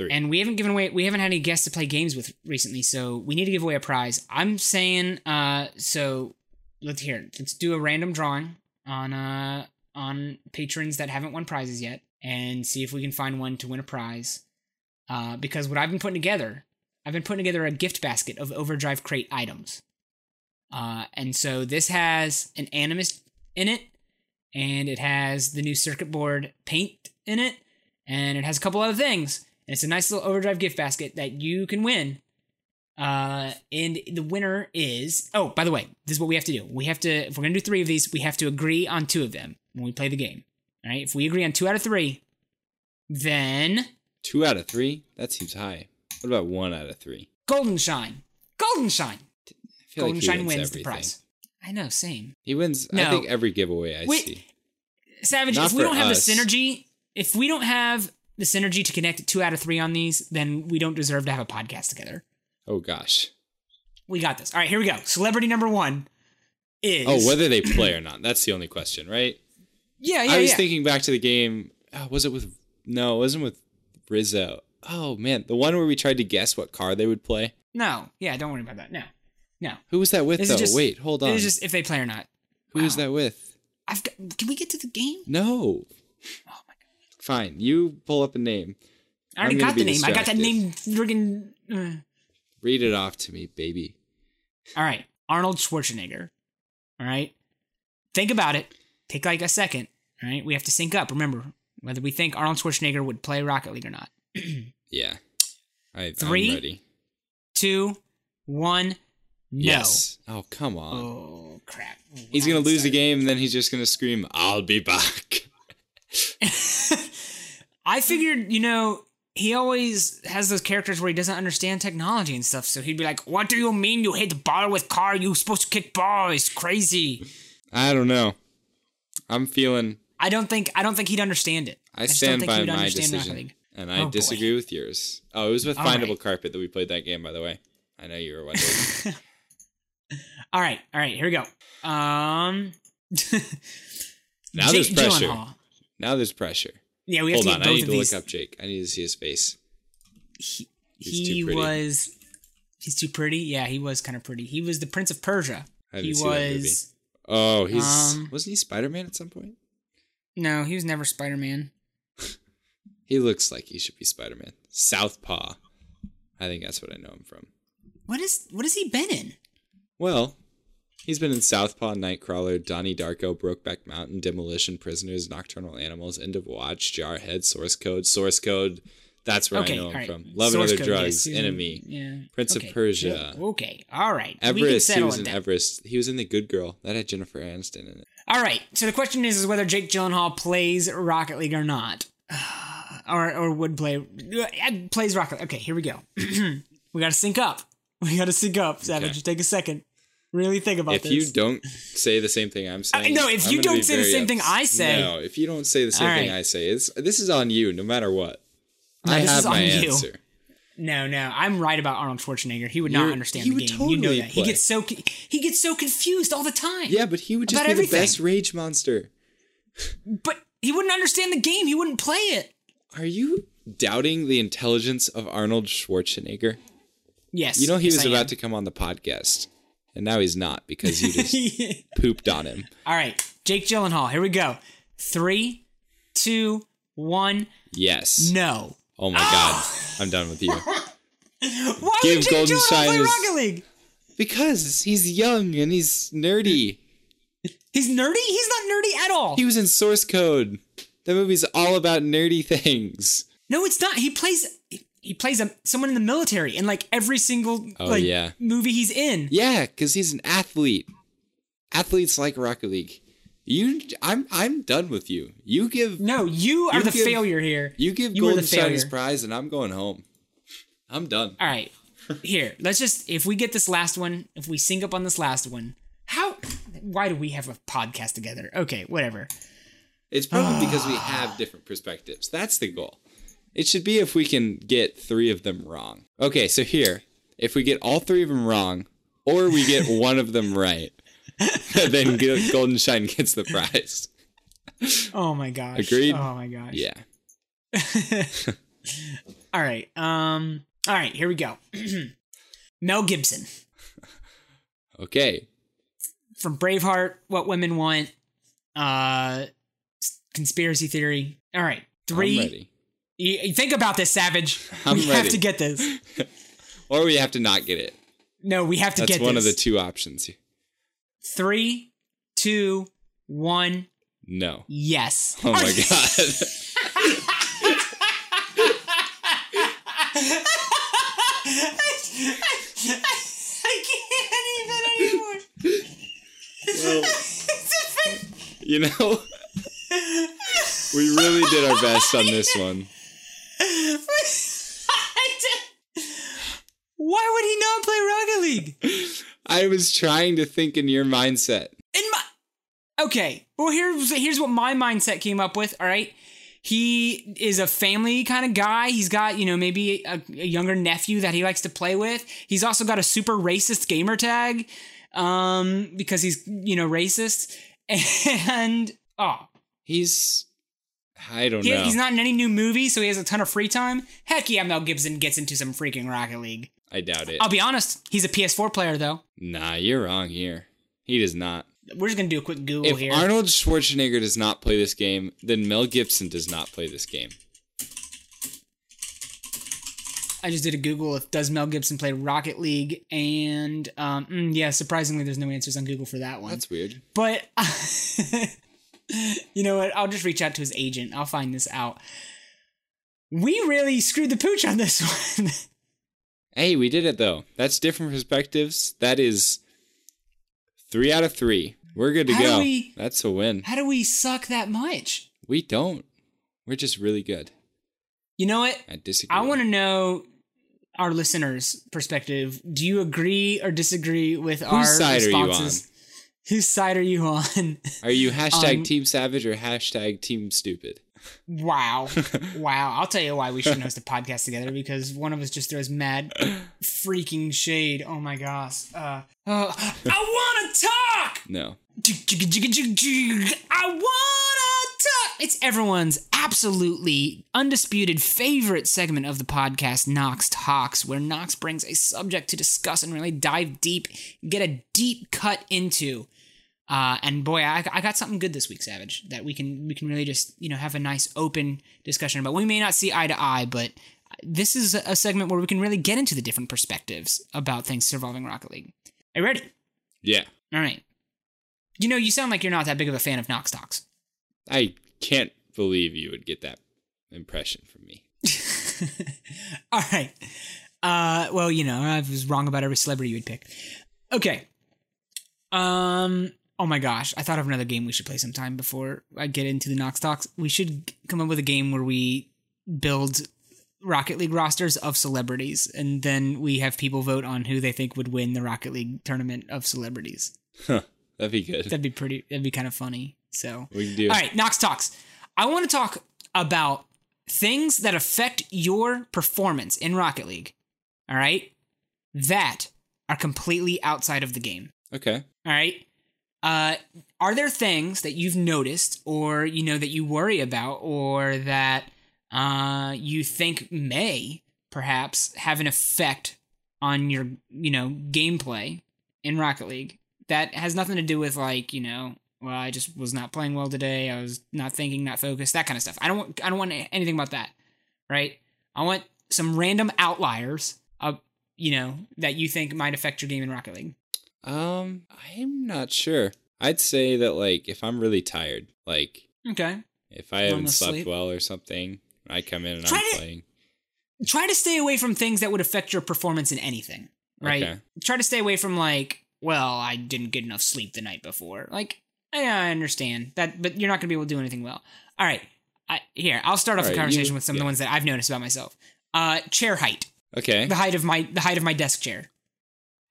Three. And we haven't given away we haven't had any guests to play games with recently, so we need to give away a prize. I'm saying uh so let's hear it. Let's do a random drawing on uh on patrons that haven't won prizes yet and see if we can find one to win a prize. Uh because what I've been putting together, I've been putting together a gift basket of overdrive crate items. Uh and so this has an animus in it and it has the new circuit board paint in it and it has a couple other things and it's a nice little overdrive gift basket that you can win. Uh, and the winner is oh, by the way, this is what we have to do. We have to if we're gonna do three of these, we have to agree on two of them when we play the game. All right, if we agree on two out of three, then Two out of three. That seems high. What about one out of three? Golden Shine, Golden Shine, Golden like Shine wins, wins the prize. I know, same. He wins. I No. think every giveaway I Wait. see. Savage, Not if we don't have us. the synergy, if we don't have the synergy to connect two out of three on these, then we don't deserve to have a podcast together. Oh gosh. We got this. All right, here we go. Celebrity number one is Oh, whether they play or not. That's the only question, right? yeah, yeah, I was yeah. thinking back to the game. Oh, was it with? No, it wasn't with Rizzo. Oh man, the one where we tried to guess what car they would play. no, yeah, don't worry about that. No, no. Who was that with This though? just Wait, hold on. It's just if they play or not. Who was wow. that with? I've got. Can we get to the game? No. Oh! Fine, you pull up a name. I already got the name. I got that name. Friggin' uh. Read it off to me, baby. All right, Arnold Schwarzenegger. All right. Think about it. Take like a second. All right. We have to sync up. Remember whether we think Arnold Schwarzenegger would play Rocket League or not. Yeah. I, Three? I'm ready. Two, one, no. Yes. Oh, come on. Oh crap! he's going to lose the game and then he's just going to scream, I'll be back. I figured, you know, he always has those characters where he doesn't understand technology and stuff. So he'd be like, "What do you mean you hit the ball with car? You supposed to kick ball? It's crazy." I don't know. I'm feeling I don't think I don't think he'd understand it. I don't stand think by he would my decision. And I Oh, boy. disagree with yours. Oh, it was with All Findable right. Carpet that we played that game, by the way. I know you were wondering. All right, all right, here we go. Um, Now there's Jake pressure. Gyllenhaal. now there's pressure. Yeah, we have Hold to on, I need to these. look up Jake. I need to see his face. He, He's he was. He's too pretty. Yeah, he was kind of pretty. He was the Prince of Persia. He seen that movie. was. Oh, he's Um, wasn't he Spider Man at some point? No, he was never Spider Man. He looks like he should be Spider Man. Southpaw. I think that's what I know him from. What is what has he been in? Well, he's been in Southpaw, Nightcrawler, Donnie Darko, Brokeback Mountain, Demolition, Prisoners, Nocturnal Animals, End of Watch, Jarhead, Source Code, Source Code. That's where okay, I know him right. from. Love Source and Other Code, Drugs, in- Enemy, yeah. Prince okay. of Persia. Okay, all right. Everest. He was in down. Everest. He was in The Good Girl. That had Jennifer Aniston in it. All right. So the question is, is whether Jake Gyllenhaal plays Rocket League or not, or or would play uh, plays Rocket. League. Okay, here we go. we got to sync up. We got to sync up. Savage, Okay. take a second. Really think about if this. If you don't say the same thing I'm saying, no, if I'm you don't say the same thing I say- no. If you don't say the same All thing. I say, it's this is on you, no matter what. No, I have my on you. answer. No, no, I'm right about Arnold Schwarzenegger. He would not You're- understand he the would game. you know totally that. He gets so he gets so confused all the time. Yeah, but he would just be everything. the best rage monster. But he wouldn't understand the game. He wouldn't play it. Are you doubting the intelligence of Arnold Schwarzenegger? Yes. You know he yes, was I about am. to come on the podcast, and now he's not because you just pooped on him. All right, Jake Gyllenhaal. Here we go. Three, two, one. Yes. No. Oh my god, oh. I'm done with you. Why Give would Jake Golden Gyllenhaal play Rocket League? Because he's young and he's nerdy. He's nerdy. He's not nerdy at all. He was in Source Code. That movie's all about nerdy things. no, it's not. He plays. He plays a, someone in the military in like every single Oh, like yeah. movie he's in. Yeah, because he's an athlete. Athletes like Rocket League. You, I'm, I'm done with you. You give, No, you are You the give- failure here. you give You Golden the Shine his failure. prize, and I'm going home. I'm done. All right. Here, let's just if we get this last one, if we sync up on this last one, how why do we have a podcast together? Okay, whatever. It's probably because we have different perspectives. That's the goal. It should be if we can get three of them wrong. Okay, so here, if we get all three of them wrong, or we get one of them right, then Golden Shine gets the prize. Oh my gosh. Agreed? Oh my gosh. Yeah. All right. Um all right, here we go. Mel Gibson Okay. from Braveheart, What Women Want, uh conspiracy theory. All right. I'm 3 ready. You, you think about this, Savage. I'm we have to get this. Or we have to not get it. No, we have to get. That's get one this. of the two options. Three, two, one. No. Yes. Oh my god. I can't even anymore. well, you know, we really did our best on this one. Why would he not play Rocket League? I was trying to think in your mindset. In my okay, well here's here's what my mindset came up with. All right, he is a family kind of guy. He's got you know maybe a, a younger nephew that he likes to play with. He's also got a super racist gamer tag, um, because he's you know racist. And oh, He's I don't he, know. he's not in any new movie, so he has a ton of free time. Heck yeah, Mel Gibson gets into some freaking Rocket League. I doubt it. I'll be honest, he's a PS4 player though. nah, you're wrong here. He does not. We're just gonna do a quick Google If here. Arnold Schwarzenegger does not play this game, then Mel Gibson does not play this game. I just did a Google if does Mel Gibson play Rocket League, and um, mm, yeah, surprisingly, there's no answers on Google for that one. That's weird. But you know what? I'll just reach out to his agent. I'll find this out. We really screwed the pooch on this one. Hey, we did it though. That's different perspectives. That is three out of three. We're good to How go. we- That's a win. How do we suck that much? We don't. We're just really good. You know what? I disagree. I want to know our listeners' perspective. Do you agree or disagree with our side are you responses? Whose side are you on? Are you hashtag Um, Team Savage or hashtag Team Stupid? wow. wow. I'll tell you why we shouldn't host a podcast together because one of us just throws mad freaking shade. Oh my gosh. Uh, uh, I want to talk! No. I wanna talk. It's everyone's absolutely undisputed favorite segment of the podcast, Knox Talks, where Knox brings a subject to discuss and really dive deep, get a deep cut into. Uh, and boy, I, I got something good this week, Savage, that we can we can really just you know have a nice open discussion about. We may not see eye to eye, but this is a segment where we can really get into the different perspectives about things involving Rocket League. Are you ready? Yeah. All right. You know, you sound like you're not that big of a fan of Knox Talks. I can't believe you would get that impression from me. All right. Uh, well, you know, I was wrong about every celebrity you would pick. Okay. Um. Oh my gosh, I thought of another game we should play sometime before I get into the Knox Talks. We should come up with a game where we build Rocket League rosters of celebrities, and then we have people vote on who they think would win the Rocket League tournament of celebrities. Huh. That'd be good. That'd be pretty. That'd be kind of funny. So we can do All right, Knox Talks. I want to talk about things that affect your performance in Rocket League. All right? That are completely outside of the game. Okay. All right? Uh, are there things that you've noticed or you know that you worry about or that uh, you think may perhaps have an effect on your, you know, gameplay in Rocket League that has nothing to do with like, you know, well, I just was not playing well today. I was not thinking, not focused, that kind of stuff. I don't want I don't want anything about that. Right? I want some random outliers of, you know, that you think might affect your game in Rocket League. Um, I'm not sure. I'd say that like if I'm really tired, like Okay. if I haven't slept sleep? well or something, I come in and Try I'm to- playing. try to stay away from things that would affect your performance in anything right Okay. try to stay away from like well i didn't get enough sleep the night before like yeah i understand that but you're not going to be able to do anything well all right I, here i'll start off All right, conversation you- with some of the ones that i've noticed about myself uh chair height Okay. the height of my the height of my desk chair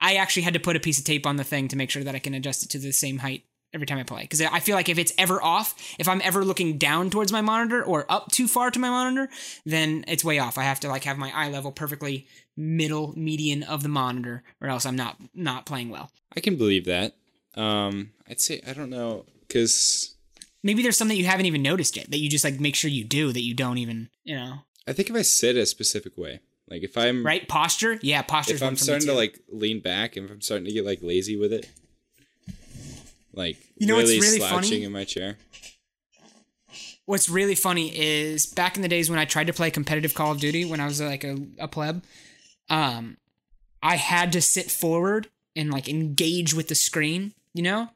i actually had to put a piece of tape on the thing to make sure that i can adjust it to the same height every time i play. Because i feel like if it's ever off if i'm ever looking down towards my monitor or up too far to my monitor then it's way off. I have to like have my eye level perfectly middle median of the monitor or else i'm not not playing well. I can believe that. Um, I'd say I don't know because maybe there's something you haven't even noticed yet that you just like make sure you do that you don't even you know? I think if I sit a specific way, like if I'm right posture yeah posture if I'm starting to like lean back and if I'm starting to get like lazy with it, like You know what's really, really slouching funny? in my chair. what's really funny is back in the days when I tried to play competitive Call of Duty when I was like a, a pleb, um, I had to sit forward and like engage with the screen, you know?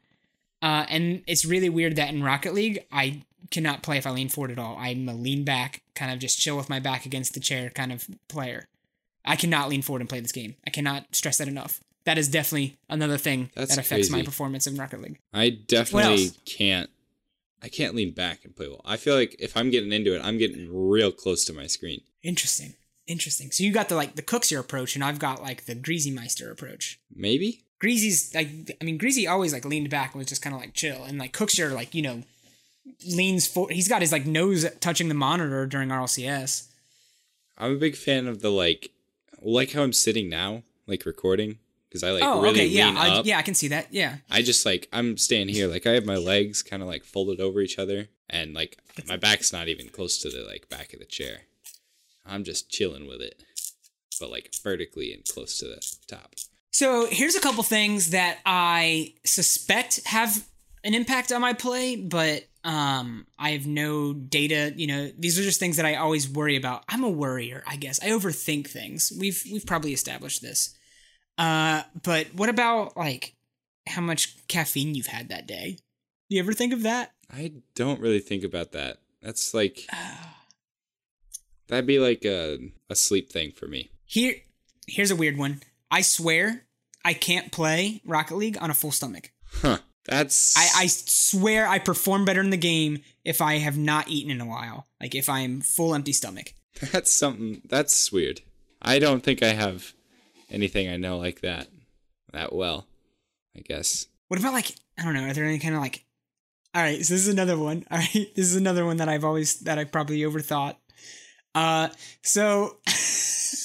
Uh, and it's really weird that in Rocket League, I cannot play if I lean forward at all. I'm a lean back, kind of just chill with my back against the chair kind of player. I cannot lean forward and play this game. I cannot stress that enough. That is definitely another thing That's that affects my performance in Rocket League. I definitely can't. I can't lean back and play well. I feel like if I'm getting into it, I'm getting real close to my screen. Interesting. Interesting. So you got the like the Kuxir approach, and I've got like the Greazymeister approach. Maybe. Greazy's like I mean Greazy always like leaned back and was just kind of like chill, and like Kuxir like you know leans for he's got his like nose touching the monitor during RLCS. I'm a big fan of the like, like how I'm sitting now, like recording, because I like oh, really okay, yeah, lean I, up. yeah, I can see that. Yeah, I just like I'm staying here, like I have my legs kind of like folded over each other, and like my back's not even close to the like back of the chair. I'm just chilling with it, but like vertically and close to the top. So here's a couple things that I suspect have an impact on my play, but Um, I have no data. You know, these are just things that I always worry about. I'm a worrier, I guess. I overthink things. We've we've probably established this. Uh, but what about like how much caffeine you've had that day? Do you ever think of that? I don't really think about that. That's like that'd be like a a sleep thing for me. Here, here's a weird one. I swear I can't play Rocket League on a full stomach. Huh. That's I, I swear I perform better in the game if I have not eaten in a while. Like if I'm full empty stomach. that's something that's weird. I don't think I have anything I know like that that well. I guess. What about like I don't know? Are there any kind of like? All right, so this is another one. All right, this is another one that I've always that I probably overthought. Uh, so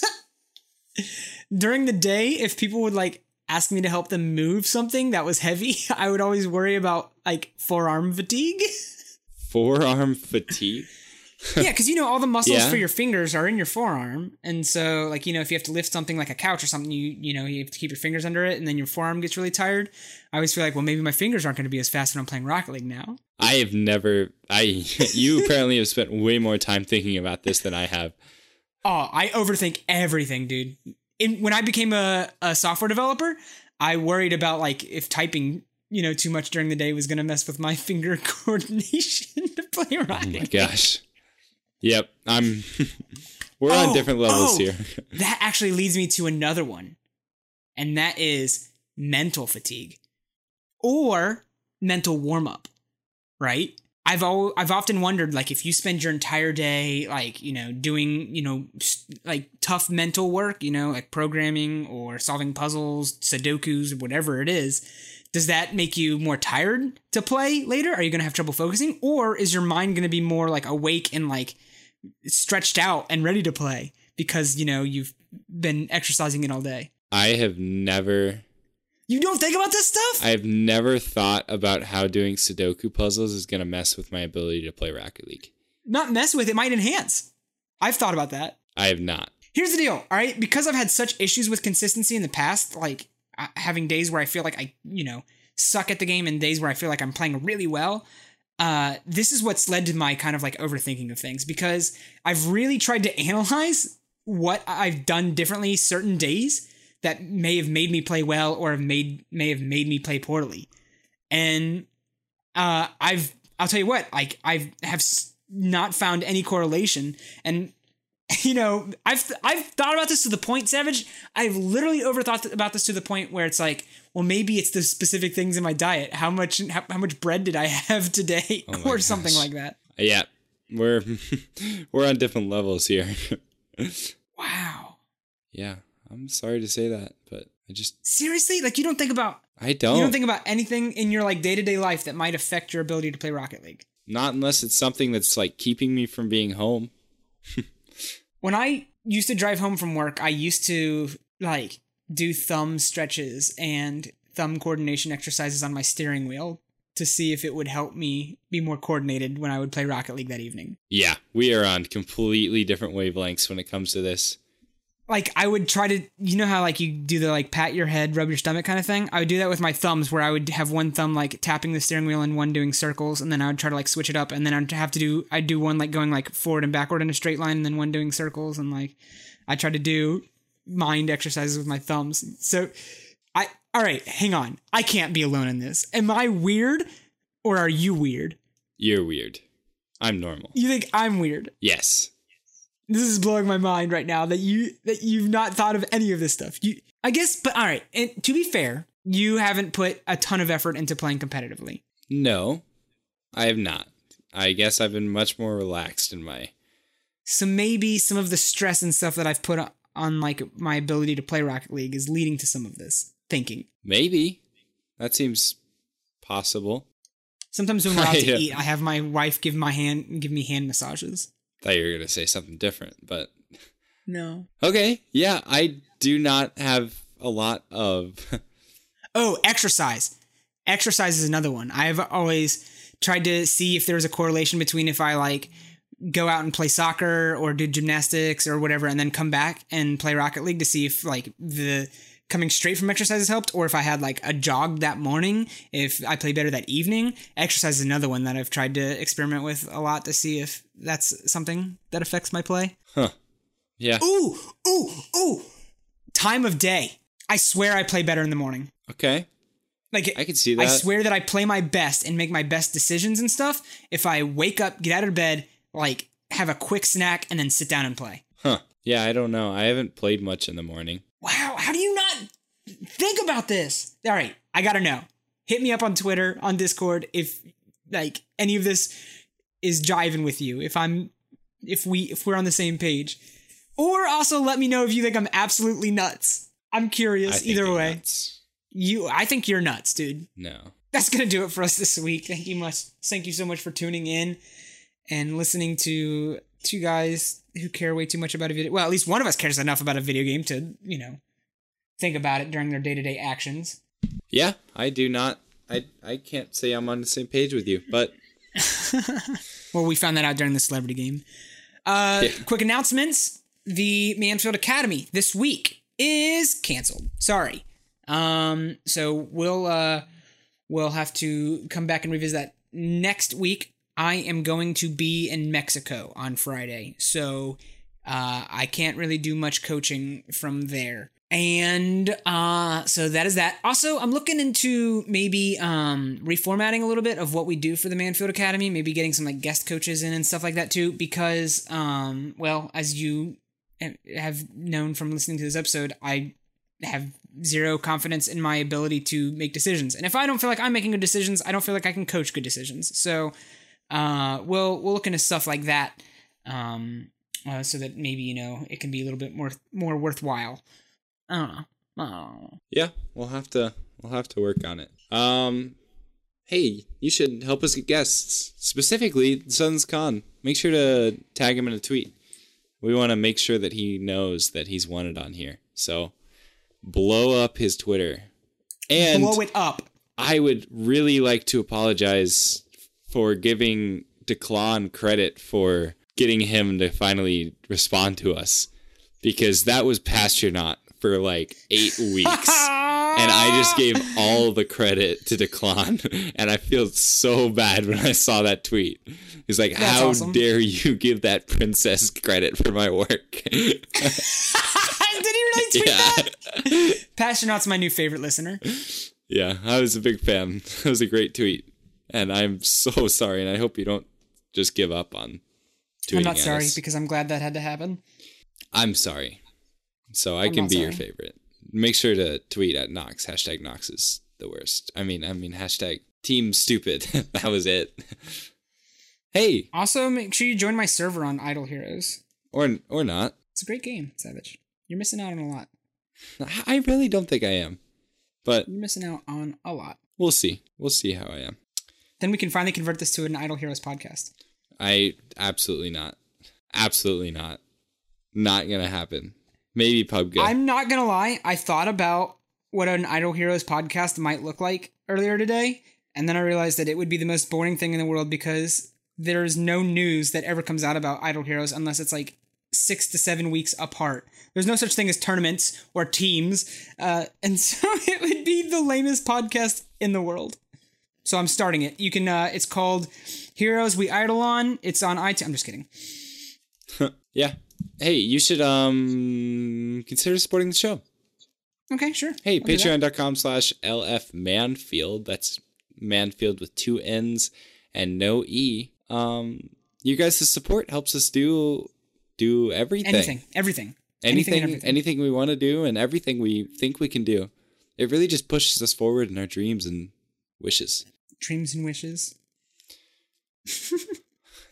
during the day, if people would like ask me to help them move something that was heavy, I would always worry about like forearm fatigue. Forearm fatigue. yeah, because you know all the muscles Yeah. for your fingers are in your forearm, and so like you know if you have to lift something like a couch or something, you you know you have to keep your fingers under it, and then your forearm gets really tired. I always feel like well maybe my fingers aren't going to be as fast when I'm playing Rocket League now. I have never I you apparently have spent way more time thinking about this than I have. Oh, I overthink everything, dude. In, when I became a, a software developer, I worried about like if typing, you know, too much during the day was gonna mess with my finger coordination to play Oh Rocket. my gosh. Yep, I'm we're on Oh, different levels oh. here. That actually leads me to another one, and that is mental fatigue or mental warm up. Right? I've al- I've often wondered like if you spend your entire day like you know doing you know like tough mental work you know like programming or solving puzzles sudokus whatever it is does that make you more tired to play later? Are you going to have trouble focusing? Or is your mind going to be more like awake and like stretched out and ready to play because you know you've been exercising it all day? I have never you don't think about this stuff I've never thought about how doing Sudoku puzzles is gonna mess with my ability to play Rocket League. not mess with it might enhance i've thought about that I have not. Here's the deal, all right? Because I've had such issues with consistency in the past, like uh, having days where I feel like I, you know, suck at the game and days where I feel like I'm playing really well. Uh, this is what's led to my kind of like overthinking of things because I've really tried to analyze what I've done differently certain days that may have made me play well or have made may have made me play poorly. And uh, I've I'll tell you what, like I've have not found any correlation and you know, I've I've thought about this to the point, Savage. I've literally overthought about this to the point where it's like, well, maybe it's the specific things in my diet. How much how, how much bread did I have today, Oh or something gosh. like that? Yeah, we're we're on different levels here. Wow, yeah, I'm sorry to say that, but I just seriously, like you don't think about I don't. you don't think about anything in your like day to day life that might affect your ability to play Rocket League. Not unless it's something that's like keeping me from being home. when I used to drive home from work, I used to like do thumb stretches and thumb coordination exercises on my steering wheel to see if it would help me be more coordinated when I would play Rocket League that evening. Yeah, we are on completely different wavelengths when it comes to this. Like I would try to you know how like you do the like pat your head, rub your stomach kind of thing? I would do that with my thumbs where I would have one thumb like tapping the steering wheel and one doing circles and then I would try to like switch it up and then I'd have to do I'd do one like going like forward and backward in a straight line and then one doing circles and like I tried to do mind exercises with my thumbs. So I all right, hang on. I can't be alone in this. Am I weird or are you weird? You're weird. I'm normal. You think I'm weird? Yes. This is blowing my mind right now that you that you've not thought of any of this stuff. You I guess but all right, and to be fair, you haven't put a ton of effort into playing competitively. No, I have not. I guess I've been much more relaxed in my. So maybe some of the stress and stuff that I've put on, like my ability to play Rocket League is leading to some of this thinking. Maybe. That seems possible. Sometimes when we're out to eat, I have my wife give my hand give me hand massages. Thought you were going to say something different, but. No. Okay, yeah, I do not have a lot of. Oh, exercise. Exercise is another one. I've always tried to see if there was a correlation between if I like go out and play soccer or do gymnastics or whatever and then come back and play Rocket League to see if like the coming straight from exercise has helped, or if I had like a jog that morning, if I play better that evening. Exercise is another one that I've tried to experiment with a lot to see if that's something that affects my play. Huh. Yeah. Ooh, ooh, ooh. Time of day. I swear I play better in the morning. Okay. Like I can see that. I swear that I play my best and make my best decisions and stuff if I wake up, get out of bed, like have a quick snack, and then sit down and play. Huh. Yeah, I don't know. I haven't played much in the morning. Wow, how do you not think about this? All right, I gotta know. Hit me up on Twitter, on Discord, if like any of this is jiving with you. If I'm, if we, if we're on the same page, or also let me know if you think I'm absolutely nuts. I'm curious. Either way, nuts. you, I think you're nuts, dude. No. That's gonna do it for us this week. Thank you much. Thank you so much for tuning in and listening to two guys who care way too much about a video. Well, at least one of us cares enough about a video game to, you know, think about it during their day to day actions. Yeah, I do not. I I can't say I'm on the same page with you, but Well, we found that out during the celebrity game. Uh, Yeah. Quick announcements: the Mannfield Academy this week is canceled. Sorry. Um, so we'll uh, we'll have to come back and revisit that next week. I am going to be in Mexico on Friday, so uh, I can't really do much coaching from there. And uh, so that is that. Also, I'm looking into maybe um, reformatting a little bit of what we do for the Mannfield Academy. Maybe getting some like guest coaches in and stuff like that too. Because, um, well, as you have known from listening to this episode, I have zero confidence in my ability to make decisions. And if I don't feel like I'm making good decisions, I don't feel like I can coach good decisions. So uh, we'll we'll look into stuff like that, um, uh, so that maybe you know it can be a little bit more more worthwhile. I don't know. I yeah, we'll have to we'll have to work on it. Um hey, you should help us get guests. Specifically, Suns Khan. Make sure to tag him in a tweet. We want to make sure that he knows that he's wanted on here. So blow up his Twitter. And Blow it up. I would really like to apologize for giving Declan credit for getting him to finally respond to us because that was Pastronaut for like eight weeks. And I just gave all the credit to Declan. And I feel so bad when I saw that tweet. He's like, That's How awesome. dare you give that princess credit for my work? Did he really tweet yeah. that? Pastronaut's my new favorite listener. Yeah, I was a big fan. It was a great tweet. And I'm so sorry, and I hope you don't just give up on tweeting I'm not sorry us. because I'm glad that had to happen. I'm sorry. So I I'm can be your favorite. Make sure to tweet at Knox. Hashtag Knox is the worst. I mean, I mean, hashtag team stupid. that was it. hey, Also, make sure you join my server on Idle Heroes. or or not. It's a great game, Savage. You're missing out on a lot. I really don't think I am. But You're missing out on a lot. we'll see. We'll see how I am. Then we can finally convert this to an Idle Heroes podcast. I absolutely not. Absolutely not. Not gonna happen. Maybe PUBG. I'm not gonna lie. I thought about what an Idle Heroes podcast might look like earlier today, and then I realized that it would be the most boring thing in the world because there's no news that ever comes out about Idle Heroes unless it's like six to seven weeks apart. There's no such thing as tournaments or teams, uh, and so it would be the lamest podcast in the world. So I'm starting it. You can. Uh, it's called Heroes We Idle On. It's on iTunes. I'm just kidding. yeah. Hey, you should um consider supporting the show. Okay, sure. Hey, I'll do that. patreon.com slash LF Mannfield. That's Mannfield with two N's and no E. Um you guys' support helps us do do everything. Anything, everything, Anything anything, everything. we want to do and everything we think we can do. It really just pushes us forward in our dreams and wishes. dreams and wishes.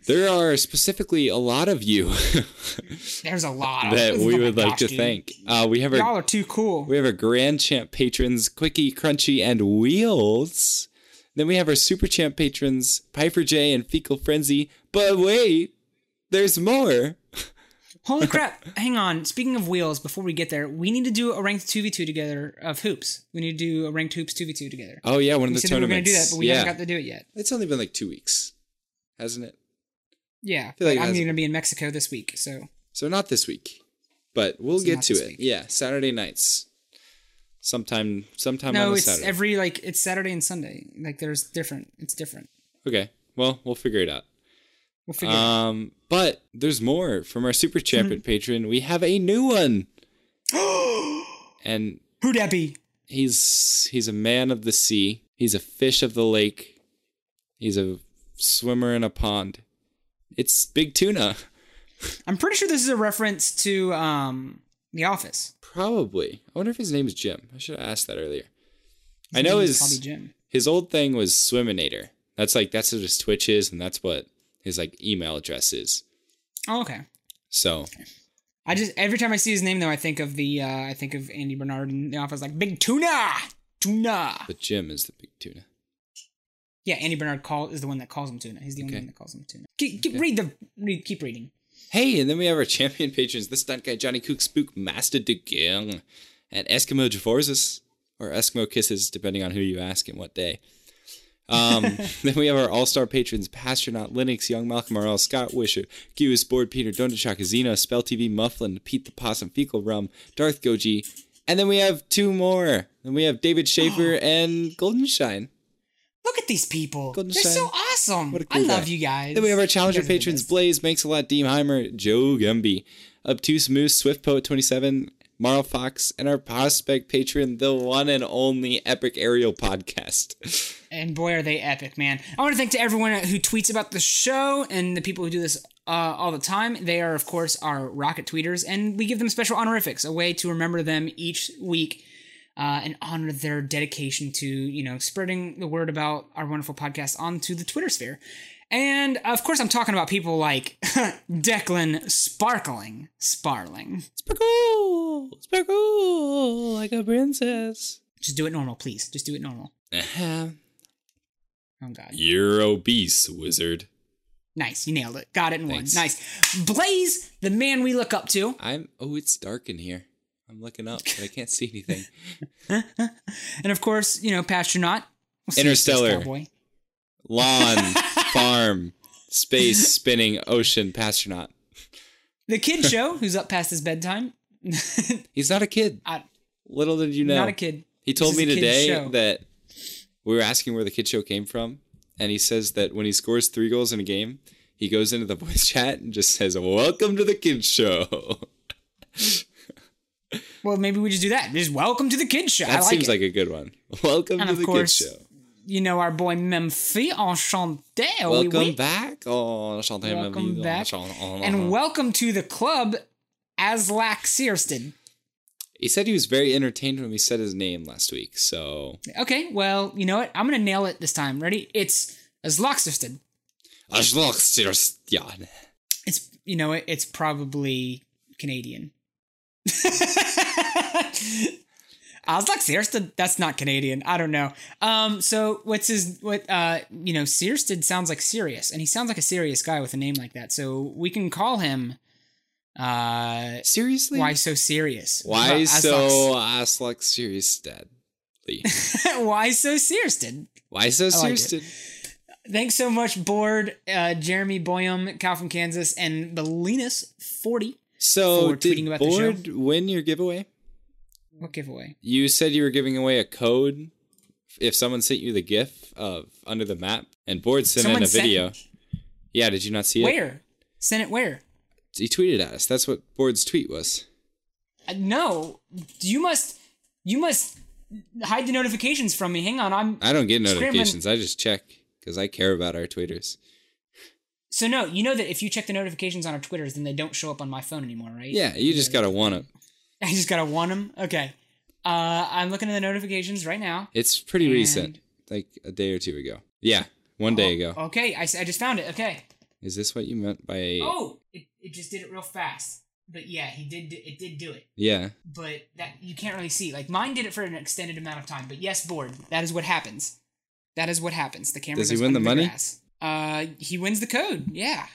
There are specifically a lot of you There's a lot of that we would like gosh, to dude. thank. Uh, we have our Y'all are too cool. We have our Grand Champ patrons, Quickie, Crunchy, and Wheels. Then we have our Super Champ patrons, Piper J and Fecal Frenzy. But wait, there's more. Holy crap! Hang on. Speaking of wheels, before we get there, we need to do a ranked two v two together of hoops. We need to do a ranked hoops two v two together. Oh yeah, one of we the said we were gonna do that, but we yeah. haven't got to do it yet. It's only been like two weeks, hasn't it? Yeah, feel like I'm going to be in Mexico this week, so So not this week, but we'll So get to it. week. Yeah, Saturday nights. sometime sometime No, a it's Saturday. every like it's Saturday and Sunday. Like there's different. It's different. okay. Well, we'll figure it out. We'll figure. it out. Um, but there's more from our super champion patron. We have a new one, and Who that be? he's he's a man of the sea. He's a fish of the lake. He's a swimmer in a pond. It's Big Tuna. I'm pretty sure this is a reference to um The Office. Probably. I wonder if his name is Jim. I should have asked that earlier. I know his Jim. his old thing was Swiminator. That's like that's what his Twitch is, and that's what his like email address is. Oh, okay. So I just every time I see his name though, I think of the uh I think of Andy Bernard in The Office, like Big Tuna, Tuna. but Jim is the big tuna. Yeah, Andy Bernard call is the one that calls him Tuna. He's the only Okay. one that calls him Tuna. Keep, keep read the read, keep reading. Hey, and then we have our champion patrons, the stunt guy Johnny Cook Spook Master de Gang, and Eskimo Javorsis, or Eskimo Kisses, depending on who you ask and what day. Um, then we have our all-star patrons, Pastronaut, Linux, Young Malcolm RL, Scott Wisher, Gius, Board Peter, Dondachaka, Zeno, Spell TV, Mufflin, Pete the Possum, Fecal Rum, Darth Goji, and then we have two more. Then we have David Schaefer and Golden Shine. Look at these people. Golden They're so awesome. A I cool love guy. you guys. Then we have our challenger guys are the patrons. Blaze, Makes a Lot, Deemheimer, Joe Gumby, Obtuse Moose, Swift Poet 27, Marl Fox, and our prospect patron, the one and only Epic Aerial Podcast. And boy, are they epic, man. I want to thank to everyone who tweets about the show and the people who do this uh, all the time. They are, of course, our rocket tweeters, and we give them special honorifics, a way to remember them each week uh, and honor their dedication to, you know, spreading the word about our wonderful podcast onto the Twitter sphere. And of course, I'm talking about people like Declan Sparkling Sparling. Sparkle! Sparkle! Like a princess. Just do it normal, please. Just do it normal. Uh-huh. Oh, God. You're obese, wizard. Nice. You nailed it. Got it in Thanks. one. Nice. Blaze, the man we look up to. I'm. Oh, it's dark in here. I'm looking up, but I can't see anything. And of course, you know, Pastronaut. We'll see you, Space Interstellar. Lawn, farm, space, spinning, ocean, astronaut. The kid show, who's up past his bedtime. He's not a kid. I- Little did you know. Not a kid. He told me is a kid's today show. that we were asking where the kid show came from, and he says that when he scores three goals in a game, he goes into the voice chat and just says, "Welcome to the kid show." Well, maybe we just do that. Just welcome to the kid show. That like seems it. like a good one. Welcome And to of the course, kid show. You know our boy Memphi, enchanté. Welcome oui. back. Oh, enchanté, Welcome vie. Oh, back. Enchanté. Oh, oh, and welcome to the club, Aslak Searston. he said he was very entertained when we said his name last week. So, Okay, well, you know what? I'm gonna nail it this time. Ready? It's Aslak Searston. yeah. It's you know it, it's probably Canadian. I was like Searston. That's not Canadian. I don't know. Um. So what's his what? Uh. You know, Searston sounds like serious, and he sounds like a serious guy with a name like that. So we can call him. Uh. Seriously? Why so serious? Why Aslak- so Aslak serious deadly? Why so Searston? Why so like Thanks so much, board. Uh, Jeremy Boyum, Cal from Kansas, and Belinus forty. So did about. Board win your giveaway? What giveaway? You said you were giving away a code if someone sent you the GIF of Under the Map, and Board sent Someone in a sent- video. Yeah, did you not see it? Where? Send it where? He tweeted at us. That's what Board's tweet was. Uh, no, you must. You must hide the notifications from me. Hang on, I'm. I don't get Scrambling- notifications. I just check because I care about our tweeters. So no, you know that if you check the notifications on our Twitters, then they don't show up on my phone anymore, right? Yeah, you just gotta want them. I just gotta want them. Okay. Uh, I'm looking at the notifications right now. It's pretty And- recent, like a day or two ago. Yeah, one day ago. Okay, I, I just found it. Okay. Is this what you meant by? Oh, it, it just did it real fast. But yeah, he did. It did do it. Yeah. But that you can't really see. Like mine did it for an extended amount of time. But yes, board. That is what happens. That is what happens. The camera Does he win the money? grass. Uh, he wins the code. Yeah,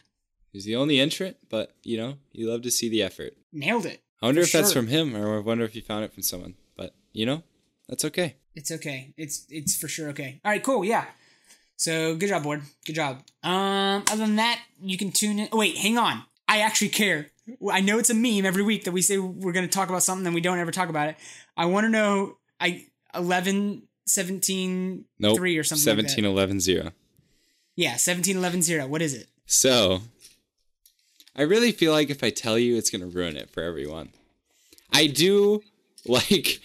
He's the only entrant, but you know, you love to see the effort. nailed it. I wonder if that's from him, or I wonder if he found it from someone. But you know, that's okay. It's okay. It's it's for sure okay. All right, cool. Yeah. So good job, board. Good job. Um, other than that, you can tune in. Oh, wait, hang on. I actually care. I know it's a meme every week that we say we're going to talk about something and we don't ever talk about it. I want to know. I 11 17 Nope. 3 or something like that. 17 11 0. Yeah, 17 11 0. What is it? So, I really feel like if I tell you, it's going to ruin it for everyone. I do like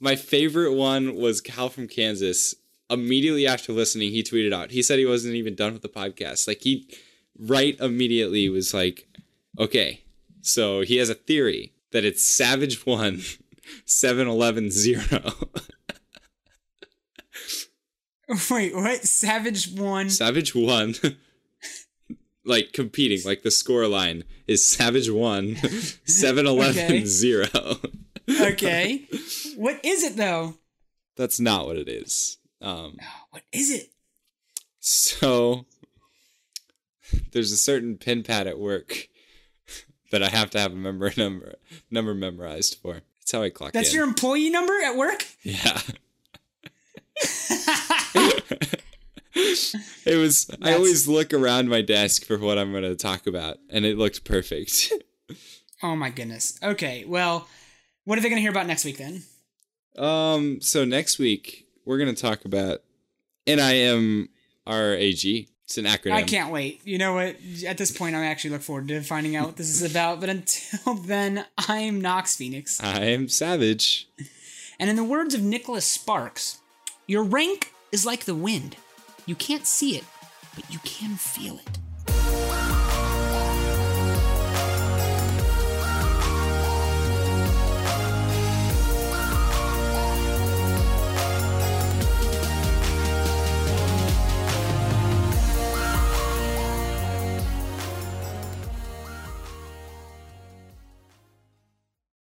my favorite one was Cal from Kansas. Immediately after listening, he tweeted out. He said he wasn't even done with the podcast. Like he right immediately was like, "Okay, so he has a theory that it's Savage 1 711 0." Wait, what? Savage won. Savage 1 like competing, like the score line is Savage 1 711 Okay. 0. okay. What is it though? That's not what it is. Um, What is it? so there's a certain pin pad at work that I have to have a member number number memorized for. That's how I clock That's in. your employee number at work? yeah. It was. I always look around my desk for what I'm going to talk about, and it looked perfect. Oh my goodness. Okay, well, what are they going to hear about next week then? um. So next week we're going to talk about NIMRAG. It's an acronym. I can't wait. You know what? At this point, I actually look forward to finding out what this is about. But until then, I'm Knox Phoenix. I am savage. And in the words of Nicholas Sparks, your rank is like the wind. You can't see it, but you can feel it.